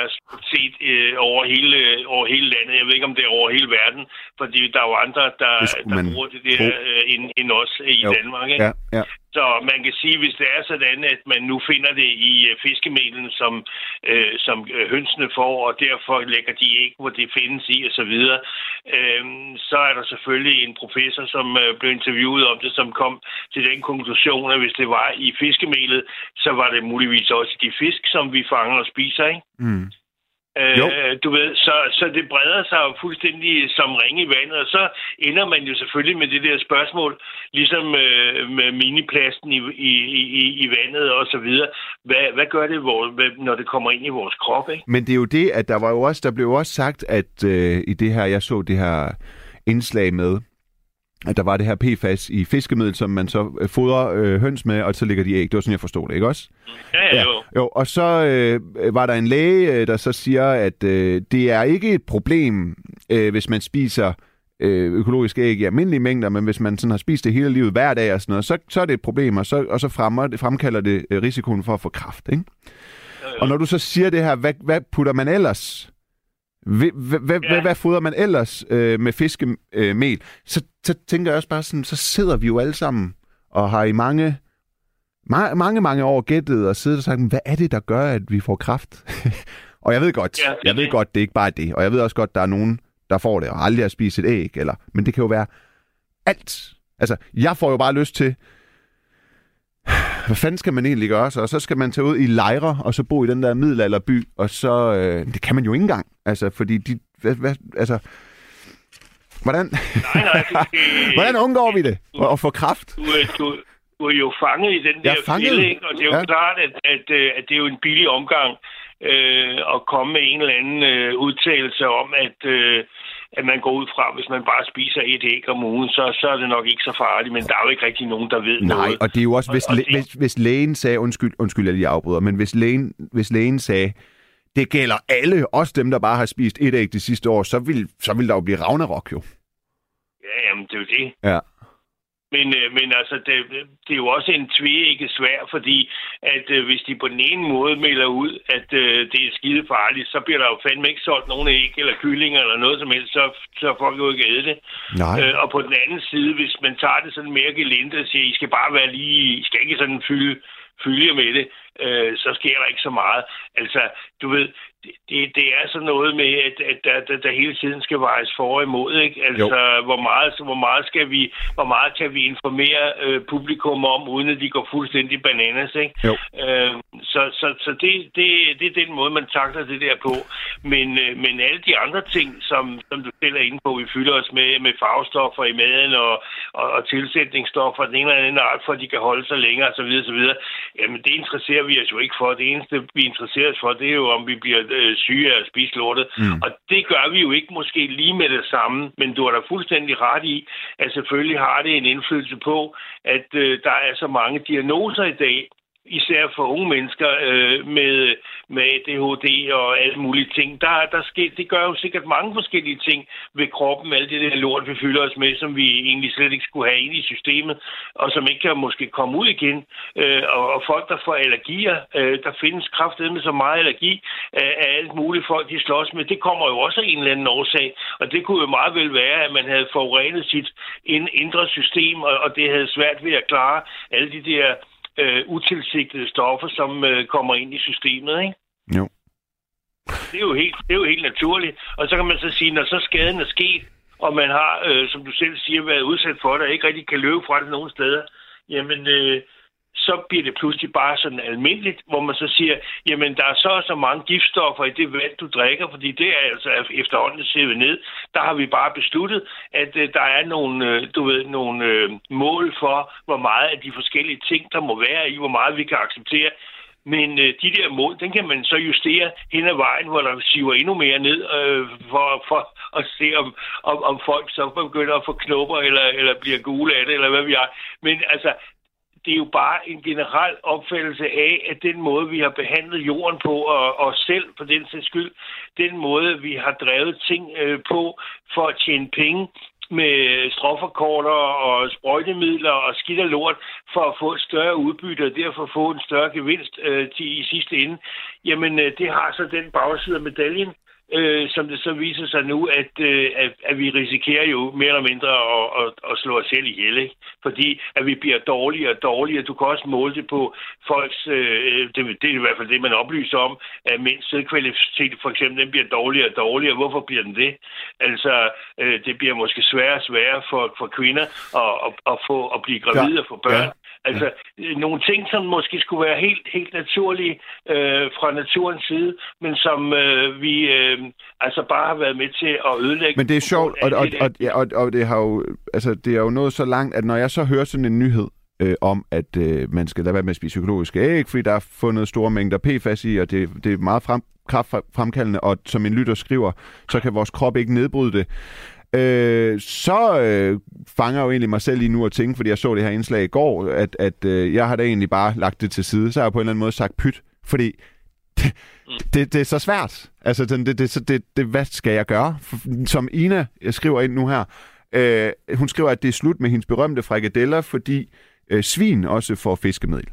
Speaker 5: set øh, over, hele, over hele landet. Jeg ved ikke, om det er over hele verden, fordi der er jo andre, der, der bruger det der øh, end, end os i
Speaker 3: Jo.
Speaker 5: Danmark. Ikke?
Speaker 3: Ja, ja.
Speaker 5: Så man kan sige, hvis det er sådan, at man nu finder det i øh, fiskemelen, som, øh, som øh, hønsene får, og derfor lægger de ikke, hvor det findes i osv., øh, så er der selvfølgelig en professor, som øh, blev interviewet om det, som kom til den konklusion, at hvis det var i fiskemelet, så var det muligvis også de fisk, som vi fanger og spiser, ikke?
Speaker 3: Mm. Jo.
Speaker 5: Øh, du ved, så, så det breder sig jo fuldstændig som ringe i vandet, og så ender man jo selvfølgelig med det der spørgsmål, ligesom øh, med miniplasten i, i, i, i vandet og så videre. Hvad, hvad gør det, hvor, når det kommer ind i vores krop, ikke?
Speaker 3: Men det er jo det, at der var jo også, der blev jo også sagt, at øh, i det her, jeg så det her indslag med, at der var det her PFAS i fiskemiddel, som man så øh, fodrer øh, høns med, og så ligger de æg. Det var sådan, jeg forstod det, ikke også?
Speaker 5: Ja, ja, jo.
Speaker 3: Jo, og så øh, var der en læge, øh, der så siger, at øh, det er ikke et problem, øh, hvis man spiser øh, økologiske æg i almindelige mængder, men hvis man sådan har spist det hele livet hver dag og sådan noget, så, så er det et problem, og så, og så fremmer, fremkalder det øh, risikoen for at få kræft. Ikke? Og når du så siger det her, hvad, hvad putter man ellers? Hvad, fodrer man ellers øh, med fiskemel? Øh, så, så tænker jeg også bare sådan, så sidder vi jo alle sammen og har i mange, mange, mange, mange år gættet og siddet og sagt, hvad er det, der gør, at vi får kraft? [LAUGHS] og jeg ved godt,
Speaker 5: Ja,
Speaker 3: jeg ved godt, det er ikke bare det. Og jeg ved også godt, der er nogen, der får det og aldrig har spist et æg. Eller, men det kan jo være alt. Altså, jeg får jo bare lyst til, [SIGHS] hvad fanden skal man egentlig gøre så? Og så skal man tage ud i lejre, og så bo i den der middelalderby, og så... Øh, det kan man jo ikke engang. Altså, fordi de... Hvad, hvad, altså... Hvordan,
Speaker 5: Nej, nej, du, det, [LAUGHS]
Speaker 3: hvordan undgår vi det? At, at få kraft?
Speaker 5: du, er- du, du er jo fanget i den der
Speaker 3: er
Speaker 5: ikke? og det er jo
Speaker 3: Ja.
Speaker 5: klart, at, at, øh, at det er jo en billig omgang øh, at komme med en eller anden øh, udtalelse om, at, øh, at man går ud fra, hvis man bare spiser et æg om ugen, så, så er det nok ikke så farligt, men der er jo ikke rigtig nogen, der ved
Speaker 3: Nej,
Speaker 5: noget.
Speaker 3: og det er jo også, hvis,
Speaker 5: Og- og det-
Speaker 3: hvis, hvis lægen sagde, undskyld, undskyld, jeg lige afbryder, men hvis lægen, hvis lægen sagde, det gælder alle, også dem, der bare har spist et æg de sidste år, så vil, så vil der jo blive Ragnarok jo.
Speaker 5: Ja, jamen, det er jo det.
Speaker 3: Ja.
Speaker 5: Men, øh, men altså, det, det er jo også en tvække svær, fordi at øh, hvis de på den ene måde melder ud, at øh, det er skide farligt, så bliver der jo fandme ikke solgt nogen æg eller kyllinger eller noget som helst, så, så får folk jo ikke æde det.
Speaker 3: Nej.
Speaker 5: Øh, og på den anden side, hvis man tager det sådan mere gelinde og siger, I skal bare være lige, I skal ikke sådan fylde, følger med det, øh, så sker der ikke så meget. Altså, du ved, det, det, er sådan noget med, at, at der, der, der hele tiden skal vejes for og imod, ikke? Altså, hvor meget, hvor meget skal vi, hvor meget kan vi informere øh, publikum om, uden at de går fuldstændig bananas, ikke?
Speaker 3: Jo.
Speaker 5: Øh, så, så, så, så det, det, det er den måde, man takler det der på. Men, øh, men alle de andre ting, som, som du selv er inde på, vi fylder os med, med farvestoffer i maden og, og, og tilsætningsstoffer den ene eller anden art, for at de kan holde sig længere osv. osv. Jamen, det interesserer vi os jo ikke for. Det eneste, vi interesserer os for, det er jo, om vi bliver øh, syge af at spise lortet. Mm. Og det gør vi jo ikke måske lige med det samme, men du har da fuldstændig ret i, at selvfølgelig har det en indflydelse på, at øh, der er så mange diagnoser i dag, især for unge mennesker øh, med, med ADHD og alle mulige ting. Der, der sker, det gør jo sikkert mange forskellige ting ved kroppen, alt det der lort, vi fylder os med, som vi egentlig slet ikke skulle have ind i systemet, og som ikke kan måske komme ud igen. Øh, og, og folk, der får allergier, øh, der findes kraftedeme med så meget allergi af, af alt muligt folk, de slås med, det kommer jo også af en eller anden årsag. Og det kunne jo meget vel være, at man havde forurenet sit indre system, og, og det havde svært ved at klare alle de der øh, utilsigtede stoffer, som øh, kommer ind i systemet, ikke?
Speaker 3: Jo.
Speaker 5: Det er, jo helt, det er jo helt naturligt. Og så kan man så sige, når så skaden er sket, og man har, øh, som du selv siger, været udsat for det, og ikke rigtig kan løbe fra det nogen steder, jamen, øh, så bliver det pludselig bare sådan almindeligt, hvor man så siger, jamen der er så så mange giftstoffer i det vand, du drikker, fordi det er altså efterhånden sævet ned. Der har vi bare besluttet, at øh, der er nogle, øh, du ved, nogle øh, mål for, hvor meget af de forskellige ting, der må være i, hvor meget vi kan acceptere. Men øh, de der mål, den kan man så justere hen ad vejen, hvor der siver endnu mere ned, øh, for, for at se, om, om, om folk så begynder at få knopper, eller, eller bliver gule af det, eller hvad vi er. Men altså, det er jo bare en generel opfattelse af, at den måde, vi har behandlet jorden på, og os selv for den sags skyld, den måde, vi har drevet ting øh, på for at tjene penge, med strofferkorter og sprøjtemidler og skidt og lort for at få et større udbytte og derfor få en større gevinst øh, til, i sidste ende, jamen øh, det har så den bagside af medaljen, øh, som det så viser sig nu, at, øh, at, at vi risikerer jo mere eller mindre at, at, at slå os selv ihjel. Ikke? Fordi at vi bliver dårligere og dårligere. Du kan også måle det på folks, øh, det, det er i hvert fald det, man oplyser om, at mænds sædkvalitet for eksempel, den bliver dårligere og dårligere. Hvorfor bliver den det? Altså, øh, det bliver måske sværere og sværere for, for kvinder at, at, at, få, at blive gravide og få børn. Ja. Altså, ja. nogle ting, som måske skulle være helt, helt naturlige øh, fra naturens side, men som øh, vi øh, altså bare har været med til at ødelægge.
Speaker 3: Men det er sjovt, og, og, og, ja, og, og det, har jo, altså, det er jo nået så langt, at når jeg så hører sådan en nyhed, øh, om, at øh, man skal lade være med at spise økologiske æg, fordi der er fundet store mængder PFAS i, og det, det er meget frem, kraftfremkaldende, og som en lytter skriver, så kan vores krop ikke nedbryde det øh, så øh, fanger jeg jo egentlig mig selv lige nu at tænke, fordi jeg så det her indslag i går, at, at øh, jeg har da egentlig bare lagt det til side. Så har jeg på en eller anden måde sagt pyt, fordi [LAUGHS] det, det, det er så svært. Altså, det, det, det, det, det, hvad skal jeg gøre? Som Ina skriver ind nu her, øh, hun skriver, at det er slut med hendes berømte frikadeller, fordi øh, svin også får fiskemiddel.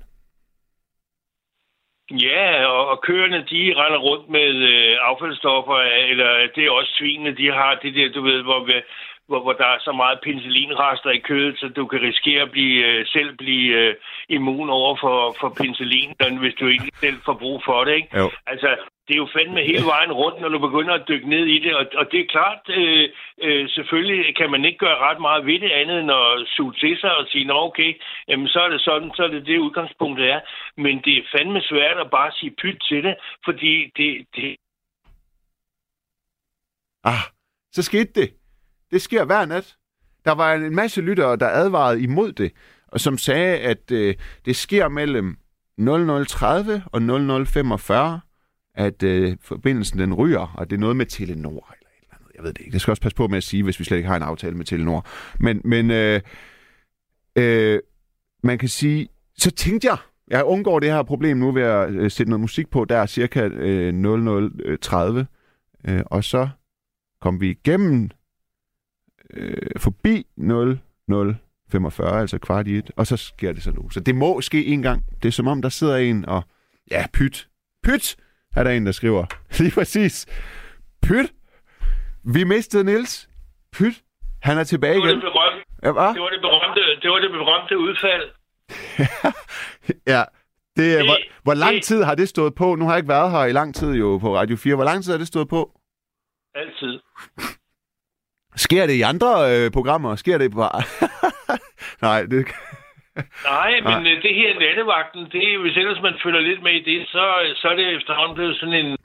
Speaker 5: Ja, og, og køerne, de render rundt med øh, affaldsstoffer, eller det er også svinene, de har det der, du ved, hvor, vi, hvor, hvor der er så meget penicillinrester i kødet, så du kan risikere at blive, øh, selv blive øh, immun over for, for penicillin, hvis du ikke selv får brug for det. Ikke?
Speaker 3: Jo.
Speaker 5: Altså, det er jo fandme hele vejen rundt, når du begynder at dykke ned i det. Og, og det er klart, øh, øh, selvfølgelig kan man ikke gøre ret meget ved det andet end at suge til sig og sige, nå okay, jamen, så er det sådan, så er det det udgangspunkt, det er. Men det er fandme svært at bare sige pyt til det, fordi det... det...
Speaker 3: Ah, så skete det. Det sker hver nat. Der var en masse lyttere, der advarede imod det, og som sagde, at øh, det sker mellem 0030 og 0045 at øh, forbindelsen den ryger, og det er noget med Telenor eller et eller andet. Jeg ved det ikke. Det skal også passe på med at sige, hvis vi slet ikke har en aftale med Telenor. Men, men øh, øh, man kan sige, så tænkte jeg, jeg undgår det her problem nu ved at øh, sætte noget musik på, der er cirka øh, 0030, øh, og så kom vi igennem øh, forbi 0045, altså kvart i et, og så sker det så nu. Så det må ske en gang. Det er som om, der sidder en og, ja, pyt, pyt, er der en, der skriver. [LAUGHS] Lige præcis. Pyt. Vi mistede Nils. Pyt. Han er tilbage
Speaker 5: det var
Speaker 3: igen.
Speaker 5: Det, berømte,
Speaker 3: ja,
Speaker 5: det, var det, berømte, det var det berømte udfald. [LAUGHS]
Speaker 3: ja. Det,
Speaker 5: Det-
Speaker 3: hvor, hvor lang
Speaker 5: det-
Speaker 3: tid har det stået på? Nu har jeg ikke været her i lang tid jo på Radio 4. Hvor lang tid har det stået på?
Speaker 5: Altid.
Speaker 3: Sker det i andre øh, programmer? Sker det på... [LAUGHS] Nej, det...
Speaker 5: Nej, men Nej. det her nattevagten, det, hvis ellers man følger lidt med i det, så, så er det efterhånden blevet sådan en,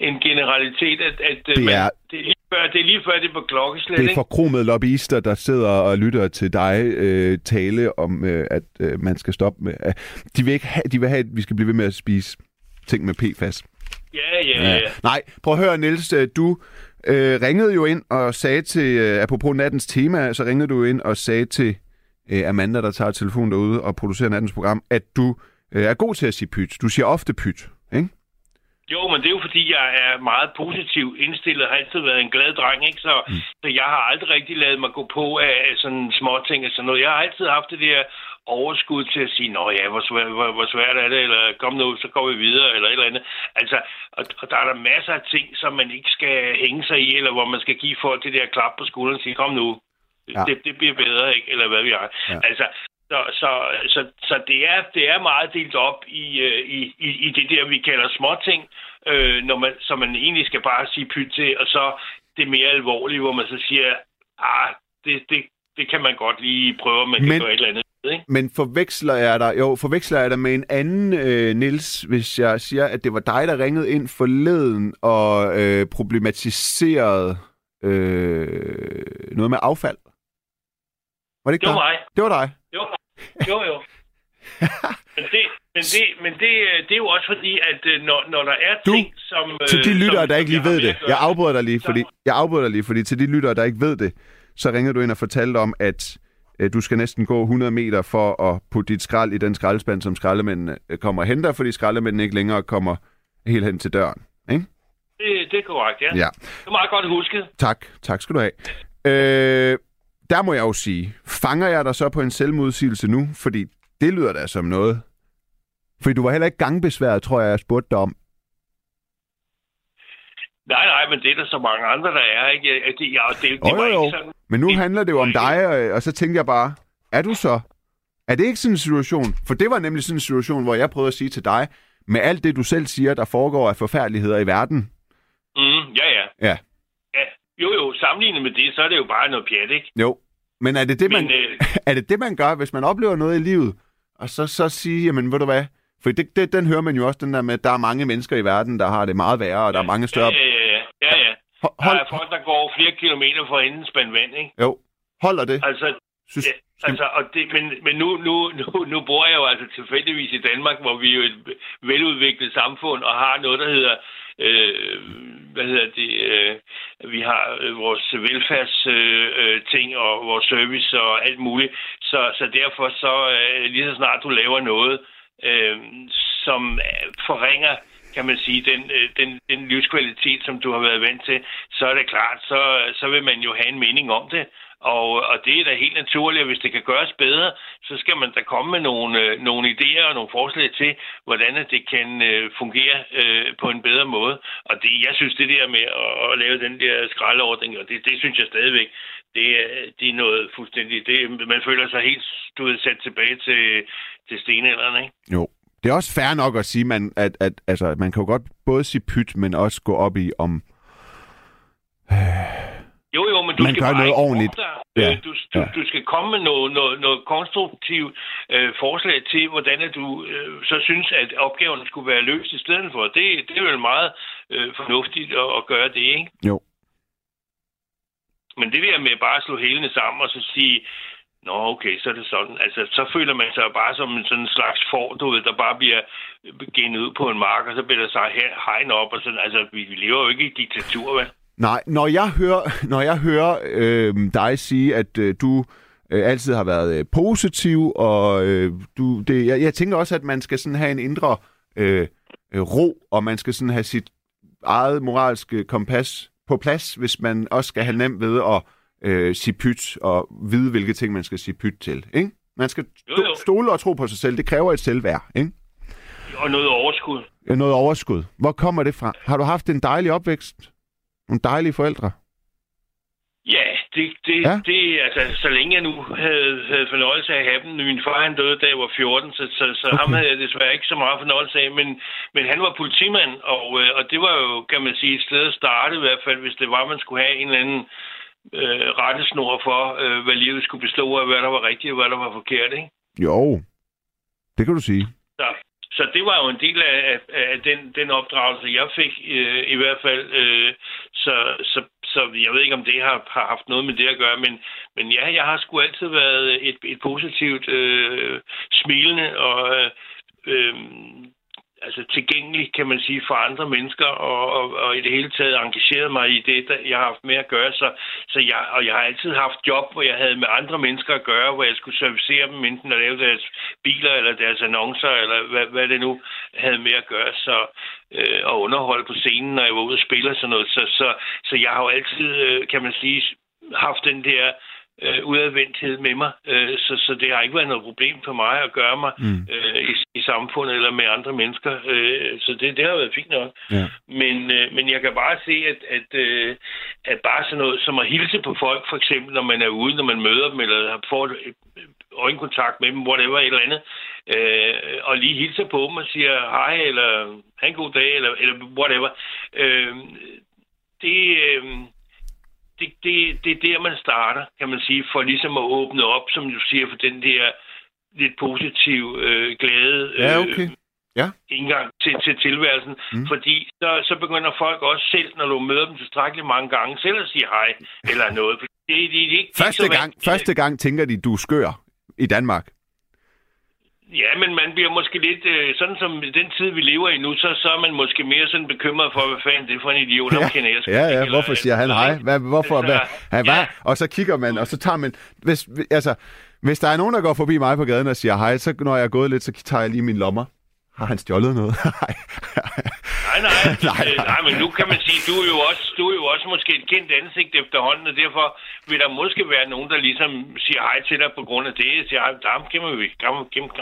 Speaker 5: en generalitet, at, at
Speaker 3: det,
Speaker 5: man,
Speaker 3: er,
Speaker 5: det, er lige før, det er lige før, det er på klokkeslæt,
Speaker 3: det er forkromede lobbyister, der sidder og lytter til dig øh, tale om, øh, at øh, man skal stoppe med... Øh, de, vil ikke have, de vil have, at vi skal blive ved med at spise ting med PFAS.
Speaker 5: Ja, ja, ja. ja.
Speaker 3: Nej, prøv at høre, Niels. Du øh, ringede jo ind og sagde til... Øh, apropos nattens tema, så ringede du ind og sagde til øh, Amanda, der tager telefonen derude og producerer nattens program, at du øh, er god til at sige pyt. Du siger ofte pyt, ikke?
Speaker 5: Jo, men det er jo fordi, jeg er meget positiv indstillet, har altid været en glad dreng, ikke? Så, mm. så jeg har aldrig rigtig lavet mig gå på af sådan små ting og sådan noget. Jeg har altid haft det der overskud til at sige, nå ja, hvor svært, hvor, hvor svært er det, eller kom nu, så går vi videre, eller et eller andet. Altså, og, og der er der masser af ting, som man ikke skal hænge sig i, eller hvor man skal give folk det der klap på skulderen og sige, kom nu, ja. det, det bliver bedre, ikke? Eller hvad vi har. Ja. Altså, så, så, så, så det, er, det er meget delt op i, øh, i, i, i det der, vi kalder småting, øh, når man, så man egentlig skal bare sige pyt til, og så det mere alvorlige, hvor man så siger, ah, det, det, det kan man godt lige prøve, man men, kan gøre et eller andet. Ikke?
Speaker 3: Men forveksler jeg dig, jo, forveksler jeg dig med en anden, øh, Nils, hvis jeg siger, at det var dig, der ringede ind forleden og øh, problematiserede øh, noget med affald?
Speaker 5: Var det ikke
Speaker 3: det
Speaker 5: var mig.
Speaker 3: Det var dig?
Speaker 5: Jo, jo, jo. [LAUGHS] men det, men, det, men det, det er jo også fordi, at øh, når, når der er
Speaker 3: du,
Speaker 5: ting, som...
Speaker 3: Til de lyttere, som, der ikke lige ved det, jeg afbryder dig lige, fordi, jeg afbryder dig lige, fordi til de lyttere, der ikke ved det, så ringer du ind og fortalte om, at øh, du skal næsten gå 100 meter for at putte dit skrald i den skraldespand, som skraldemændene øh, kommer og henter, fordi skraldemændene ikke længere kommer helt hen til døren. Ikke?
Speaker 5: Det, det er korrekt, ja.
Speaker 3: ja.
Speaker 5: Det er meget godt husket.
Speaker 3: Tak. Tak skal du have. Øh, der må jeg jo sige, fanger jeg dig så på en selvmodsigelse nu? Fordi det lyder da som noget. Fordi du var heller ikke gangbesværet, tror jeg, jeg spurgte dig om.
Speaker 5: Nej, nej, men det er der så mange andre, der er. Ikke? Det, ja, det, det
Speaker 3: oh, var jo, ikke sådan, Men nu det, handler det jo om dig, og, og så tænkte jeg bare, er du så? Er det ikke sådan en situation? For det var nemlig sådan en situation, hvor jeg prøvede at sige til dig, med alt det, du selv siger, der foregår af forfærdeligheder i verden.
Speaker 5: Mm, ja, ja.
Speaker 3: Ja.
Speaker 5: Ja, jo, jo, sammenlignet med det, så er det jo bare noget pjat, ikke?
Speaker 3: Jo, men er det det, man, men, øh... [LAUGHS] er det, det, man gør, hvis man oplever noget i livet, og så, så sige, jamen ved du hvad, for det, det, den hører man jo også, den der med, at der er mange mennesker i verden, der har det meget værre, og der er mange større...
Speaker 5: Ja, ja, ja. Ja, ja. Hold... Der er folk, der går flere kilometer for enden spændt vand, ikke?
Speaker 3: Jo. Holder det?
Speaker 5: Altså, Synes... Ja, altså, og det, men, men nu, nu, nu, nu bor jeg jo altså tilfældigvis i Danmark, hvor vi er jo et veludviklet samfund og har noget, der hedder øh, hvad hedder det, øh, vi har øh, vores velfærdsting øh, og vores service og alt muligt. Så, så derfor så, øh, lige så snart du laver noget, øh, som forringer kan man sige, den, øh, den, den livskvalitet, som du har været vant til, så er det klart, så, så vil man jo have en mening om det. Og, og det er da helt naturligt, at hvis det kan gøres bedre, så skal man da komme med nogle, øh, nogle idéer og nogle forslag til, hvordan det kan øh, fungere øh, på en bedre måde. Og det, jeg synes, det der med at, at lave den der skraldeordning, og det, det synes jeg stadigvæk, det, det er noget fuldstændig... Det, man føler sig helt du ved, sat tilbage til, til stenalderen, ikke?
Speaker 3: Jo. Det er også fair nok at sige, man, at, at altså, man kan jo godt både sige pyt, men også gå op i om...
Speaker 5: Øh jo, jo, men du
Speaker 3: Man
Speaker 5: skal
Speaker 3: gør noget ordentligt.
Speaker 5: Ja. Øh, du, du, ja. du skal komme med noget, noget, noget konstruktivt øh, forslag til, hvordan du øh, så synes, at opgaven skulle være løst i stedet for. Det, det er vel meget øh, fornuftigt at, at gøre det, ikke?
Speaker 3: Jo.
Speaker 5: Men det der med bare at slå hælene sammen og så sige, Nå, okay, så er det sådan. Altså, så føler man sig bare som en sådan slags for, du ved, der bare bliver genet ud på en mark, og så bliver der sig hegn op, og sådan. Altså, vi, lever jo ikke i diktatur, vel?
Speaker 3: Nej, når jeg hører, når jeg hører øh, dig sige, at øh, du øh, altid har været øh, positiv, og øh, du, det, jeg, jeg tænker også, at man skal sådan have en indre øh, øh, ro, og man skal sådan have sit eget moralske kompas på plads, hvis man også skal have nemt ved at øh, sige pyt, og vide, hvilke ting man skal sige pyt til. Ikke? Man skal st- stole og tro på sig selv. Det kræver et selvværd. Ikke?
Speaker 5: Og noget overskud.
Speaker 3: Ja, noget overskud. Hvor kommer det fra? Har du haft en dejlig opvækst? Nogle dejlige forældre?
Speaker 5: Ja, det, det, ja? det altså, så længe jeg nu havde, havde fornøjelse af at have dem. Min far han døde, da jeg var 14, så, så, så okay. ham havde jeg desværre ikke så meget fornøjelse af, men, men han var politimand, og, øh, og det var jo, kan man sige, et sted at starte i hvert fald, hvis det var, man skulle have en eller anden øh, rettesnor for, øh, hvad livet skulle bestå af, hvad der var rigtigt og hvad der var forkert, ikke?
Speaker 3: Jo, det kan du sige.
Speaker 5: Så, så det var jo en del af, af, af den, den opdragelse, jeg fik øh, i hvert fald. Øh, så, så, så jeg ved ikke, om det har, har haft noget med det at gøre, men, men ja, jeg har sgu altid været et, et positivt øh, smilende og øh, øh, altså tilgængelig, kan man sige, for andre mennesker, og, og, og i det hele taget engageret mig i det, der jeg har haft med at gøre. Så, så jeg, og jeg har altid haft job, hvor jeg havde med andre mennesker at gøre, hvor jeg skulle servicere dem, enten at lave deres biler, eller deres annoncer, eller hvad, hvad det nu havde med at gøre. Så, øh, og underholde på scenen, når jeg var ude og spille og sådan noget. Så, så, så jeg har jo altid, øh, kan man sige, haft den der øh, udadvendthed med mig, øh, så, så det har ikke været noget problem for mig at gøre mig mm. øh, i, i samfundet eller med andre mennesker, øh, så det, det har været fint nok.
Speaker 3: Ja.
Speaker 5: Men, øh, men jeg kan bare se, at, at, øh, at bare sådan noget som at hilse på folk, for eksempel når man er ude, når man møder dem, eller får et, øjenkontakt med dem, whatever, et eller andet, øh, og lige hilser på dem og siger hej, eller have en god dag, eller, eller whatever. Øh, det... Øh, det, det, det er der, man starter, kan man sige, for ligesom at åbne op, som du siger, for den der lidt positiv, øh, glade
Speaker 3: Ja, okay. Ja.
Speaker 5: indgang til, til tilværelsen. Mm. Fordi så, så begynder folk også selv, når du møder dem tilstrækkeligt mange gange, selv at sige hej eller noget. Det, det, det, ikke,
Speaker 3: Første gang, første gang tænker de, du er skør i Danmark.
Speaker 5: Ja, men man bliver måske lidt, øh, sådan som den tid, vi lever i nu, så, så er man måske mere sådan bekymret for, hvad fanden det er for en idiot, ham kender jeg
Speaker 3: ja, ja, hvorfor siger han hej? Hvad, hvorfor? Hvad, hvad, hvad?
Speaker 5: Ja.
Speaker 3: Og så kigger man, og så tager man... Hvis, altså, hvis der er nogen, der går forbi mig på gaden og siger hej, så når jeg er gået lidt, så tager jeg lige mine lommer. Har han stjålet noget? [LAUGHS] Nej.
Speaker 5: Nej, nej, [LAUGHS]
Speaker 3: Nej,
Speaker 5: nej,
Speaker 3: nej.
Speaker 5: nej, men nu kan man sige, du er jo også, du er jo også måske et kendt ansigt efterhånden, og derfor vil der måske være nogen, der ligesom siger hej til dig på grund af det. Siger, "Ej, ham kender vi, ham,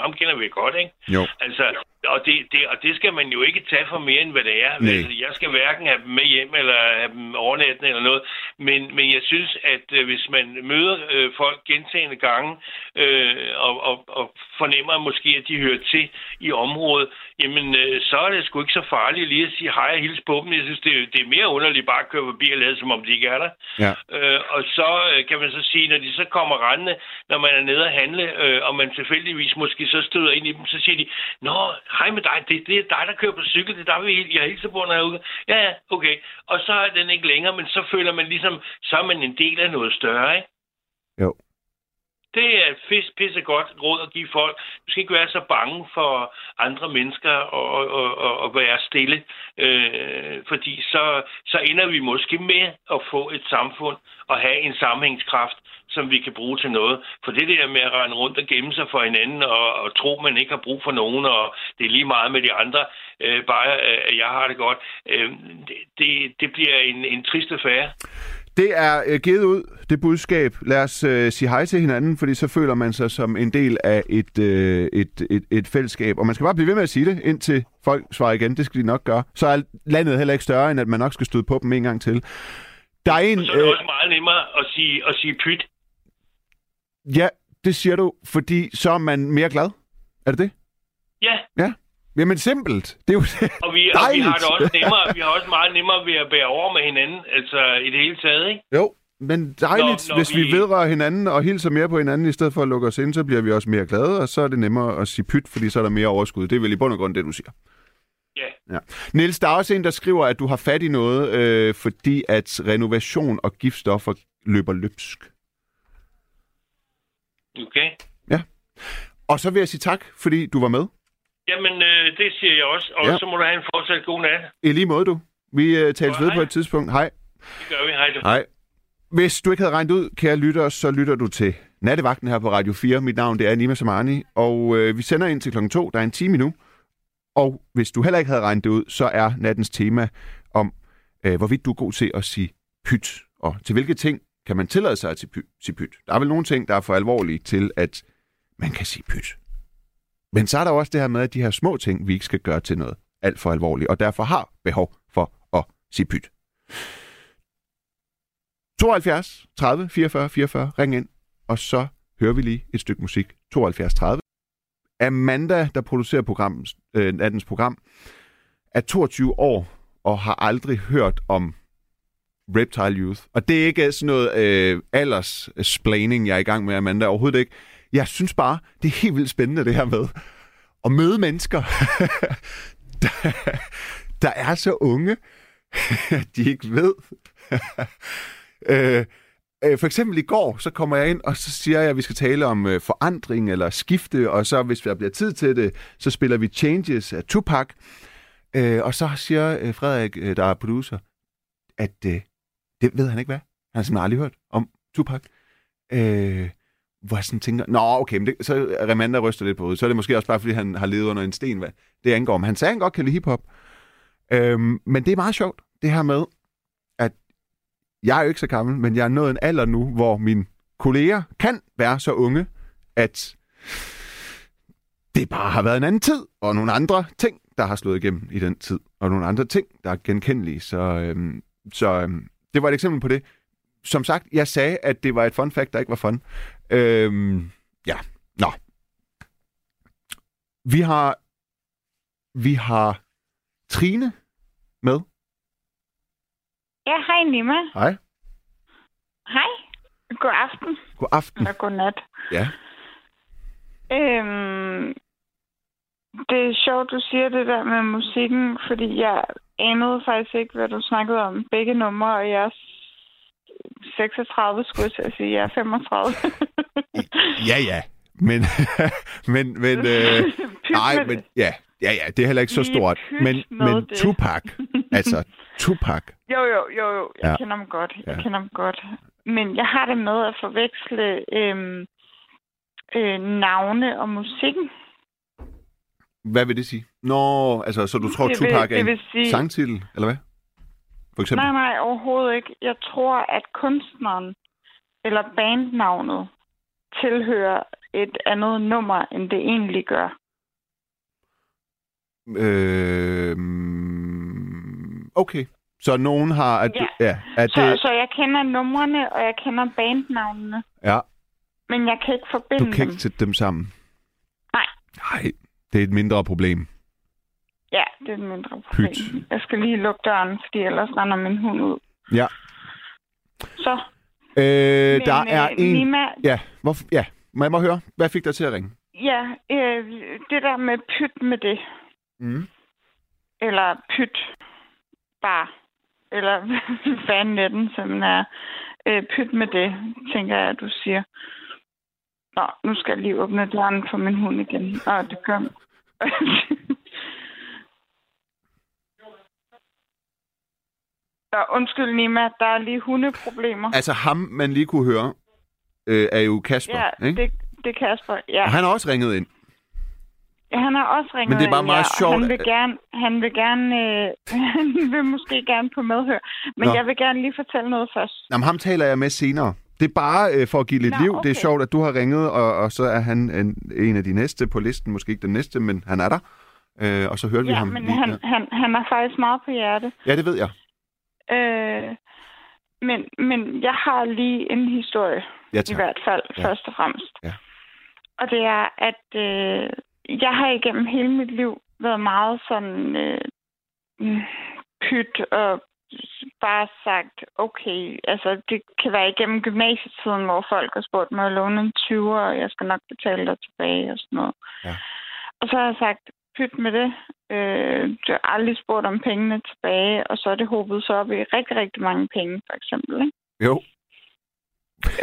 Speaker 5: ham kender vi godt, ikke?
Speaker 3: Jo.
Speaker 5: Altså, og det, det, og det skal man jo ikke tage for mere, end hvad det er.
Speaker 3: Nej.
Speaker 5: Altså, jeg skal hverken have dem med hjem, eller have dem overnatten, eller noget. Men, men jeg synes, at øh, hvis man møder øh, folk gentagende gange, øh, og, og, og fornemmer måske, at de hører til i området, jamen, øh, så er det sgu ikke så farligt lige at sige hej og hilse på dem. Jeg synes, det, det er mere underligt bare at køre forbi og lade, som om de ikke er der.
Speaker 3: Ja.
Speaker 5: Øh, og så øh, kan man så sige, når de så kommer rendende, når man er nede og handle, øh, og man tilfældigvis måske så støder ind i dem, så siger de, Nå, hej med dig, det, det er dig, der kører på cykel, det er dig, vi- jeg hilser på, når jeg er ude. Ja, ja, okay. Og så er den ikke længere, men så føler man ligesom, så er man en del af noget større, ikke?
Speaker 3: Jo.
Speaker 5: Det er et pisse, pisse godt råd at give folk. Du skal ikke være så bange for andre mennesker og, og, og, og være stille, øh, fordi så, så ender vi måske med at få et samfund og have en sammenhængskraft, som vi kan bruge til noget. For det der med at rende rundt og gemme sig for hinanden og, og tro, man ikke har brug for nogen, og det er lige meget med de andre, øh, bare øh, jeg har det godt, øh, det, det, det bliver en, en trist affære.
Speaker 3: Det er øh, givet ud, det budskab. Lad os øh, sige hej til hinanden, fordi så føler man sig som en del af et, øh, et, et, et fællesskab. Og man skal bare blive ved med at sige det, indtil folk svarer igen. Det skal de nok gøre. Så er landet heller ikke større, end at man nok skal støde på dem en gang til. Der er en...
Speaker 5: Så er det
Speaker 3: Øh,
Speaker 5: også meget nemmere at sige, at sige pyt.
Speaker 3: ja, det siger du, fordi så er man mere glad. Er det det?
Speaker 5: Ja,
Speaker 3: Ja. Jamen simpelt. Det er jo
Speaker 5: Og vi, og vi har det også nemmere, vi har også meget nemmere ved at bære over med hinanden, altså i det hele taget, ikke?
Speaker 3: Jo, men dejligt,
Speaker 5: Når- når
Speaker 3: hvis vi...
Speaker 5: vi-
Speaker 3: vedrører hinanden og hilser mere på hinanden, i stedet for at lukke os ind, så bliver vi også mere glade, og så er det nemmere at sige pyt, fordi så er der mere overskud. Det er vel i bund og grund det, du siger.
Speaker 5: Ja.
Speaker 3: Ja. Niels, der er også en, der skriver, at du har fat i noget, øh, fordi at renovation og giftstoffer løber løbsk.
Speaker 5: Okay.
Speaker 3: Og så vil jeg sige tak, fordi du var med.
Speaker 5: Jamen, øh, det siger jeg også. Og
Speaker 3: Ja.
Speaker 5: så må du have en fortsat god nat.
Speaker 3: I lige måde, du. Vi øh, tales ved
Speaker 5: hej.
Speaker 3: på et tidspunkt. Hej.
Speaker 5: Det gør vi. Hej du.
Speaker 3: Hej. Hvis du ikke havde regnet ud, kære lytter, så lytter du til Nattevagten her på Radio 4. Mit navn det er Nima Samani, og øh, vi sender ind til klokken 2. Der er en time nu. Og hvis du heller ikke havde regnet det ud, så er nattens tema om, øh, hvorvidt du er god til at sige pyt. Og til hvilke ting kan man tillade sig at? Sige pyt. Der er vel nogle ting, der er for alvorlige til, at man kan sige pyt. Men så er der også det her med, at de her små ting, vi ikke skal gøre til noget alt for alvorligt, og derfor har behov for at sige pyt. 72 30 44 44. Ring ind, og så hører vi lige et stykke musik. 72 30. Amanda, der producerer programmet, øh, nattens program, er 22 år og har aldrig hørt om Reptile Youth. Og det er ikke sådan noget øh, alders-splaining, jeg er i gang med, Amanda. Overhovedet ikke jeg synes bare, det er helt vildt spændende det her med at møde mennesker, [LAUGHS] der, der er så unge, at [LAUGHS] de ikke ved. [LAUGHS] Øh, øh, for eksempel i går, så kommer jeg ind, og så siger jeg, at vi skal tale om øh, forandring eller skifte, og så hvis der bliver tid til det, så spiller vi Changes af Tupac. Øh, og så siger øh, Frederik, øh, der er producer, at øh, det ved han ikke hvad. Han har simpelthen aldrig hørt om Tupac. Øh, hvor jeg sådan tænker, nå okay, men det, så Remanda ryster lidt på hovedet. Så er det måske også bare, fordi han har levet under en sten, hvad det angår. Men han sagde, at han godt kan lide hiphop. Øhm, men det er meget sjovt, det her med, at jeg er jo ikke så gammel, men jeg er nået en alder nu, hvor mine kolleger kan være så unge, at det bare har været en anden tid, og nogle andre ting, der har slået igennem i den tid, og nogle andre ting, der er genkendelige. Så, øhm, så øhm, det var et eksempel på det. Som sagt, jeg sagde, at det var et fun fact, der ikke var fun. Øhm, ja, nå. Vi har, vi har Trine med.
Speaker 6: Ja, hej Nima.
Speaker 3: Hej.
Speaker 6: Hej. God aften.
Speaker 3: God aften.
Speaker 6: Eller god nat.
Speaker 3: Ja.
Speaker 6: Øhm, det er sjovt, du siger det der med musikken, fordi jeg anede faktisk ikke, hvad du snakkede om. Begge numre, og jeg 36, skulle jeg til at sige. Jeg er 35.
Speaker 3: Ja, ja. Men, [LAUGHS] men, men, øh, [LAUGHS] nej, men, ja, ja, ja, det er heller ikke så stort. Men, men
Speaker 6: det.
Speaker 3: Tupac, [LAUGHS] altså Tupac,
Speaker 6: Jo, jo, jo, jo. Jeg
Speaker 3: Ja.
Speaker 6: kender ham godt. Jeg
Speaker 3: Ja.
Speaker 6: kender ham godt. Men jeg har det med at forveksle øhm, øh, navne og musikken.
Speaker 3: hvad vil det sige? Nå, altså, så du tror,
Speaker 6: Det vil-
Speaker 3: Tupac er en
Speaker 6: sige-
Speaker 3: sangtitel, eller hvad? For eksempel?
Speaker 6: Nej, nej, overhovedet ikke. Jeg tror, at kunstneren eller bandnavnet tilhører et andet nummer, end det egentlig gør.
Speaker 3: Øh, okay. Så nogen har... At,
Speaker 6: Ja.
Speaker 3: ja at
Speaker 6: Så,
Speaker 3: det,
Speaker 6: så jeg kender numrene, og jeg kender bandnavnene,
Speaker 3: ja,
Speaker 6: men jeg kan ikke forbinde
Speaker 3: du kan
Speaker 6: dem.
Speaker 3: ikke sætte dem sammen.
Speaker 6: Nej.
Speaker 3: Nej, det er et mindre problem.
Speaker 6: Ja, det er et mindre problem.
Speaker 3: Pyt.
Speaker 6: Jeg skal lige lukke døren, fordi ellers render min hund ud.
Speaker 3: Ja.
Speaker 6: Så,
Speaker 3: Øh,
Speaker 6: men,
Speaker 3: der er
Speaker 6: øh,
Speaker 3: en...
Speaker 6: Nima,
Speaker 3: Ja, hvorfor... ja, må jeg må høre, hvad fik dig til at ringe?
Speaker 6: ja, øh, det der med pyt med det,
Speaker 3: Mm.
Speaker 6: eller pyt bare, eller [LAUGHS] hvad fanden er den, som er øh, pyt med det, tænker jeg, at du siger. Nå, nu skal jeg lige åbne døren for min hund igen. Og det gør... [LAUGHS] Nå, undskyld, Nima, der er lige hundeproblemer.
Speaker 3: Altså ham, man lige kunne høre, øh, er jo Kasper,
Speaker 6: Ja,
Speaker 3: ikke?
Speaker 6: det, det er Kasper. Ja.
Speaker 3: Og han har også ringet ind.
Speaker 6: Ja, Han har også ringet
Speaker 3: Men det er bare
Speaker 6: ind,
Speaker 3: meget
Speaker 6: ja,
Speaker 3: sjovt,
Speaker 6: Han vil gerne, han vil gerne, øh, [LAUGHS] han vil måske gerne på medhør. Men
Speaker 3: Nå.
Speaker 6: jeg vil gerne lige fortælle noget først.
Speaker 3: Jamen, ham taler jeg med senere. Det er bare øh, for at give lidt
Speaker 6: Nå,
Speaker 3: liv. Det er
Speaker 6: okay.
Speaker 3: sjovt, at du har ringet, og, og så er han en, en af de næste på listen. Måske ikke den næste, men han er der. Øh, og så hørte vi
Speaker 6: Ja,
Speaker 3: ham
Speaker 6: men
Speaker 3: lige.
Speaker 6: han,
Speaker 3: ja.
Speaker 6: han, han har faktisk meget på hjerte.
Speaker 3: ja, det ved jeg.
Speaker 6: Øh, men, men jeg har lige en historie,
Speaker 3: Ja,
Speaker 6: i hvert fald,
Speaker 3: Ja.
Speaker 6: først og fremmest.
Speaker 3: Ja.
Speaker 6: Og det er, at øh, jeg har igennem hele mit liv været meget sådan øh, pyt og bare sagt, okay, altså det kan være igennem gymnasietiden, hvor folk har spurgt mig at låne en 20'er, og jeg skal nok betale dig tilbage og sådan noget.
Speaker 3: Ja.
Speaker 6: Og så har jeg sagt, pyt med det. Øh, du har aldrig spurgt om pengene tilbage, og så er det håbet så op i rigtig, rigtig mange penge, for eksempel. Ikke?
Speaker 3: Jo.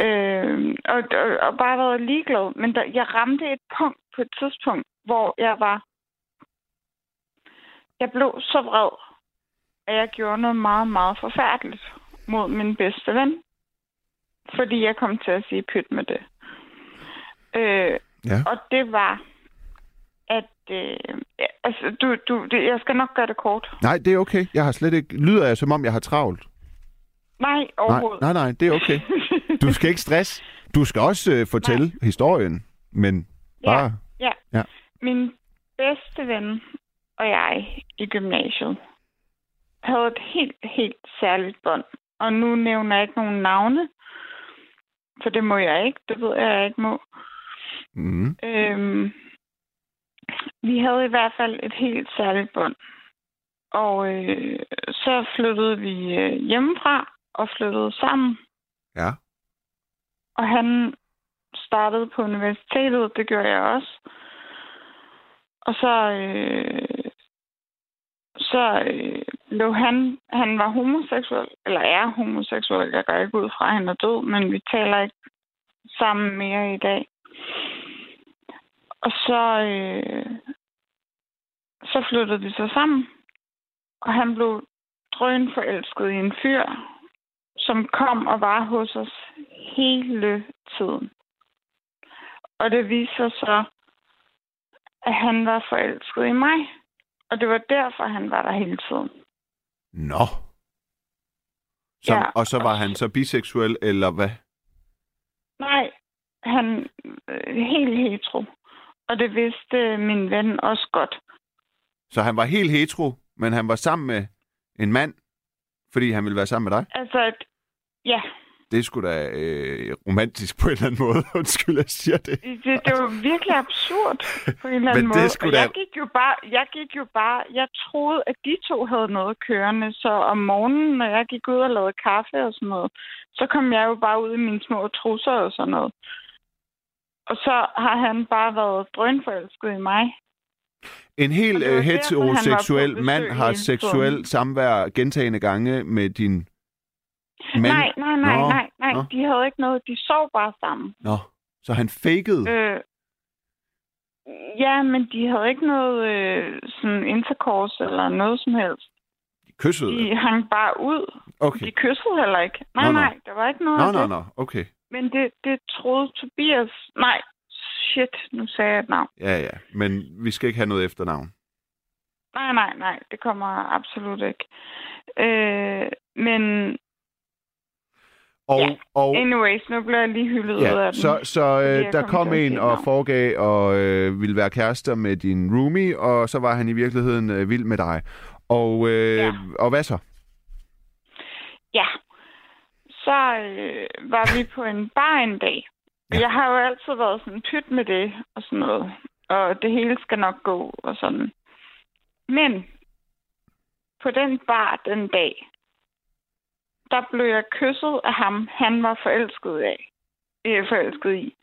Speaker 6: Øh, og, og, og bare været ligeglad. Men der, jeg ramte et punkt på et tidspunkt, hvor jeg var... Jeg blev så vred, at jeg gjorde noget meget, meget forfærdeligt mod min bedste ven. Fordi jeg kom til at sige pyt med det. Øh,
Speaker 3: Ja.
Speaker 6: og det var, at... Øh, ja, altså, du, du, det, jeg skal nok gøre det kort.
Speaker 3: Nej, det er okay. Jeg har slet ikke... Lyder jeg, som om jeg har travlt?
Speaker 6: Nej,
Speaker 3: Nej,
Speaker 6: overhovedet.
Speaker 3: nej, nej, det er okay. Du skal ikke stress. Du skal også øh, fortælle nej. historien, men bare...
Speaker 6: Ja.
Speaker 3: Ja.
Speaker 6: Min bedste ven og jeg i gymnasiet havde et helt, helt særligt bånd. Og nu nævner jeg ikke nogen navne, for det må jeg ikke. Det ved jeg, jeg ikke må.
Speaker 3: Mm.
Speaker 6: Øhm, vi havde i hvert fald et helt særligt bånd. Og øh, så flyttede vi øh, hjemmefra og flyttede sammen.
Speaker 3: Ja.
Speaker 6: Og han startede på universitetet. Det gjorde jeg også. Og så, øh, så øh, lå han, han var homoseksuel, eller er homoseksuel. Jeg går ikke ud fra, at han er død, men vi taler ikke sammen mere i dag. Og så, øh, så flyttede vi så sammen, og han blev drøn forelsket i en fyr, som kom og var hos os hele tiden. Og det viste sig så, at han var forelsket i mig. Og det var derfor, han var der hele tiden.
Speaker 3: Nå. Så,
Speaker 6: Ja,
Speaker 3: og så var han så biseksuel, eller hvad?
Speaker 6: Nej, han øh, helt hetero. Og det vidste min ven også godt.
Speaker 3: Så han var helt hetero, men han var sammen med en mand, fordi han ville være sammen med dig?
Speaker 6: Altså, ja,
Speaker 3: Det er sgu da øh, romantisk på en eller anden måde. [LAUGHS] Undskyld, jeg siger det.
Speaker 6: det, det var virkelig absurd på en eller
Speaker 3: Men
Speaker 6: anden
Speaker 3: det er
Speaker 6: måde.
Speaker 3: da-
Speaker 6: jeg gik jo bare, jeg gik jo bare, jeg troede, at de to havde noget kørende. Så om morgenen, når jeg gik ud og lavede kaffe og sådan noget, så kom jeg jo bare ud i mine små trusser og sådan noget. Og så har han bare været drønforelsket i mig.
Speaker 3: En helt øh, heteroseksuel mand har seksuel samvær gentagende gange med din mand.
Speaker 6: Nej, nej, nej,
Speaker 3: Nå,
Speaker 6: nej, nej.
Speaker 3: nå.
Speaker 6: De havde ikke noget. De sov bare sammen.
Speaker 3: Nå, så han fakede?
Speaker 6: Øh, ja, men de havde ikke noget øh, sådan intercourse eller noget som helst.
Speaker 3: Kyssede?
Speaker 6: De hang bare ud.
Speaker 3: Okay.
Speaker 6: De kyssede heller ikke. Nej,
Speaker 3: Nå, nå.
Speaker 6: nej, der var ikke noget
Speaker 3: Nå,
Speaker 6: det.
Speaker 3: nå, okay.
Speaker 6: Men det, det troede Tobias... Nej, shit, nu sagde jeg et navn.
Speaker 3: Ja, ja. Men vi skal ikke have noget efternavn.
Speaker 6: Nej, nej, nej, det kommer absolut ikke. Øh, men
Speaker 3: Og,
Speaker 6: Ja.
Speaker 3: og
Speaker 6: anyways, nu bliver jeg lige hyldet ud
Speaker 3: ja,
Speaker 6: af den.
Speaker 3: så, så øh, der
Speaker 6: kom
Speaker 3: en og foregav og øh, ville være kærester med din roomie, og så var han i virkeligheden øh, vild med dig. Og, øh,
Speaker 6: Ja.
Speaker 3: og hvad så?
Speaker 6: Ja. Så øh, var vi på en bar en dag.
Speaker 3: Ja.
Speaker 6: Jeg har jo altid været sådan pyt med det og sådan noget. Og det hele skal nok gå og sådan. Men på den bar den dag, der blev jeg kysset af ham, han var forelsket af. Øh, forelsket i.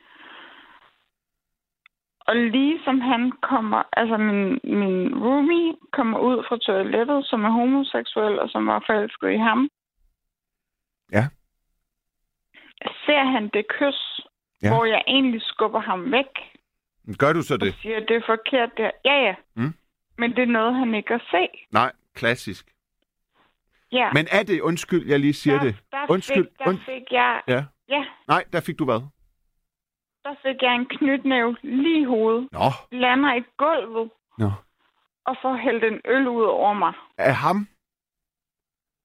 Speaker 6: Og lige som han kommer, altså min, min roomie kommer ud fra toilettet, som er homoseksuel og som var forelsket i ham,
Speaker 3: Ja.
Speaker 6: Ser han det kys,
Speaker 3: Ja.
Speaker 6: hvor jeg egentlig skubber ham væk
Speaker 3: Gør du så
Speaker 6: og
Speaker 3: det?
Speaker 6: siger, det er forkert der. Ja, ja.
Speaker 3: Mm.
Speaker 6: Men det er noget, han ikke kan se.
Speaker 3: Nej, klassisk.
Speaker 6: Ja.
Speaker 3: Men er det, undskyld, jeg lige siger
Speaker 6: der,
Speaker 3: det.
Speaker 6: Der
Speaker 3: Undskyld,
Speaker 6: Fik, der
Speaker 3: und-
Speaker 6: fik jeg,
Speaker 3: Ja.
Speaker 6: ja,
Speaker 3: Nej, der fik du hvad?
Speaker 6: der fik jeg en knytnæve lige i hovedet.
Speaker 3: Nå,
Speaker 6: Lander i gulvet
Speaker 3: nå.
Speaker 6: og får hældt en øl ud over mig.
Speaker 3: Af ham?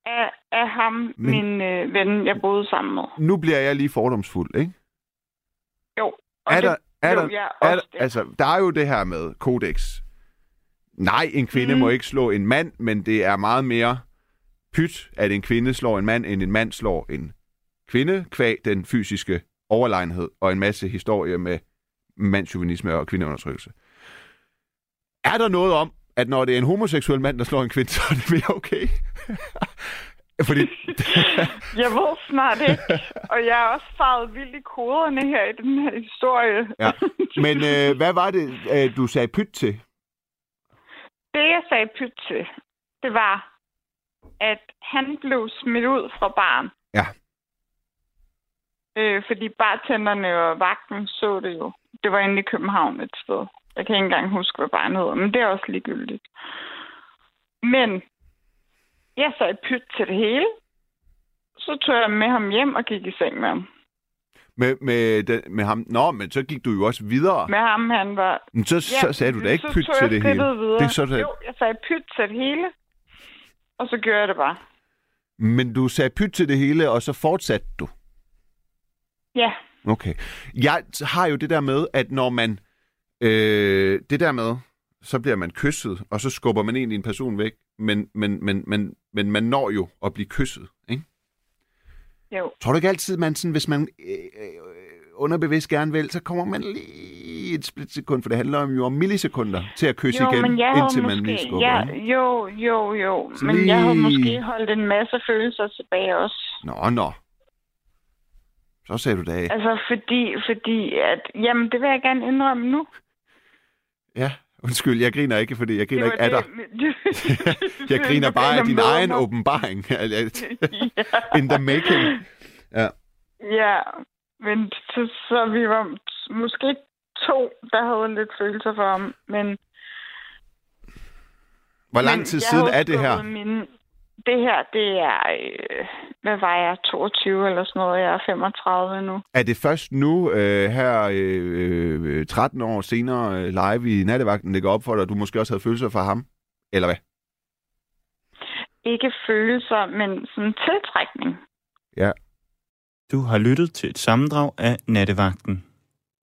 Speaker 6: Af, af ham,
Speaker 3: Men-
Speaker 6: min øh, ven, jeg boede sammen med.
Speaker 3: Nu bliver jeg lige fordomsfuld, ikke?
Speaker 6: Jo. Og
Speaker 3: Er
Speaker 6: det
Speaker 3: der, er der,
Speaker 6: jeg
Speaker 3: er der, altså, der er jo det her med kodex. Nej, en kvinde. Mm. må ikke slå en mand, men det er meget mere pyt, at en kvinde slår en mand, end en mand slår en kvinde, kvæg den fysiske overlegenhed og en masse historie med mandsjuvenisme og kvindeundertrykkelse. Er der noget om, at når det er en homoseksuel mand, der slår en kvinde, [LAUGHS] så er det mere okay? [LAUGHS] Fordi... [LAUGHS]
Speaker 6: Jeg ved snart ikke, og jeg er også farvet vildt i koderne her i den her historie.
Speaker 3: Ja. Men øh, hvad var det, øh, du sagde pyt til?
Speaker 6: Det, jeg sagde pyt til, det var, at han blev smidt ud fra baren.
Speaker 3: Ja.
Speaker 6: Øh, fordi bartenderne og vagten så det jo. Det var inde i København et sted. Jeg kan ikke engang huske, hvad baren hedder, men det er også ligegyldigt. Men jeg sagde pyt til det hele. Så tog jeg med ham hjem og gik i seng med ham.
Speaker 3: Med, med, den, med ham? Nå, men så gik du jo også videre.
Speaker 6: Med ham, han var...
Speaker 3: Men så, ja, så sagde du da ikke pyt til det hele.
Speaker 6: Videre.
Speaker 3: Det er så, det...
Speaker 6: Jo, jeg sagde pyt til det hele. Og så gjorde jeg det bare.
Speaker 3: Men du sagde pyt til det hele, og så fortsatte du.
Speaker 6: Ja.
Speaker 3: Okay. Jeg har jo det der med, at når man... Øh, det der med, så bliver man kysset, og så skubber man egentlig en person væk. Men, men, men, men, men man når jo at blive kysset, ikke?
Speaker 6: Jo.
Speaker 3: Tror du ikke altid, man sådan, hvis man øh, øh, underbevidst gerne vil, så kommer man lige et splitsekund, for det handler om jo om millisekunder til at kysse
Speaker 6: Jo,
Speaker 3: igen,
Speaker 6: men jeg
Speaker 3: indtil man
Speaker 6: måske,
Speaker 3: lige skubber.
Speaker 6: ja, jo, jo, jo.
Speaker 3: Så
Speaker 6: Men jeg havde
Speaker 3: lige-
Speaker 6: måske holdt en masse følelser tilbage også.
Speaker 3: Nå, nå. Så sagde du da af.
Speaker 6: Altså, fordi, fordi at, jamen, det vil jeg gerne indrømme nu.
Speaker 3: Ja, undskyld, jeg griner ikke, fordi jeg griner ikke af dig. [LAUGHS] Jeg griner [LAUGHS] bare af din egen åbenbaring. [LAUGHS] In the making. Ja.
Speaker 6: ja, men så, så vi var måske to, der havde lidt følelser for ham, men...
Speaker 3: Hvor lang tid siden er det her?
Speaker 6: Mine, det her, det er... Øh, hvad var jeg? 22 eller sådan noget. Jeg er 35 nu.
Speaker 3: Er det først nu, øh, her øh, øh, 13 år senere, øh, live i nattevagten, det går op for dig, at du måske også havde følelser for ham? Eller hvad?
Speaker 6: Ikke følelser, men sådan tiltrækning.
Speaker 3: Ja.
Speaker 7: Du har lyttet til et sammendrag af Nattevagten.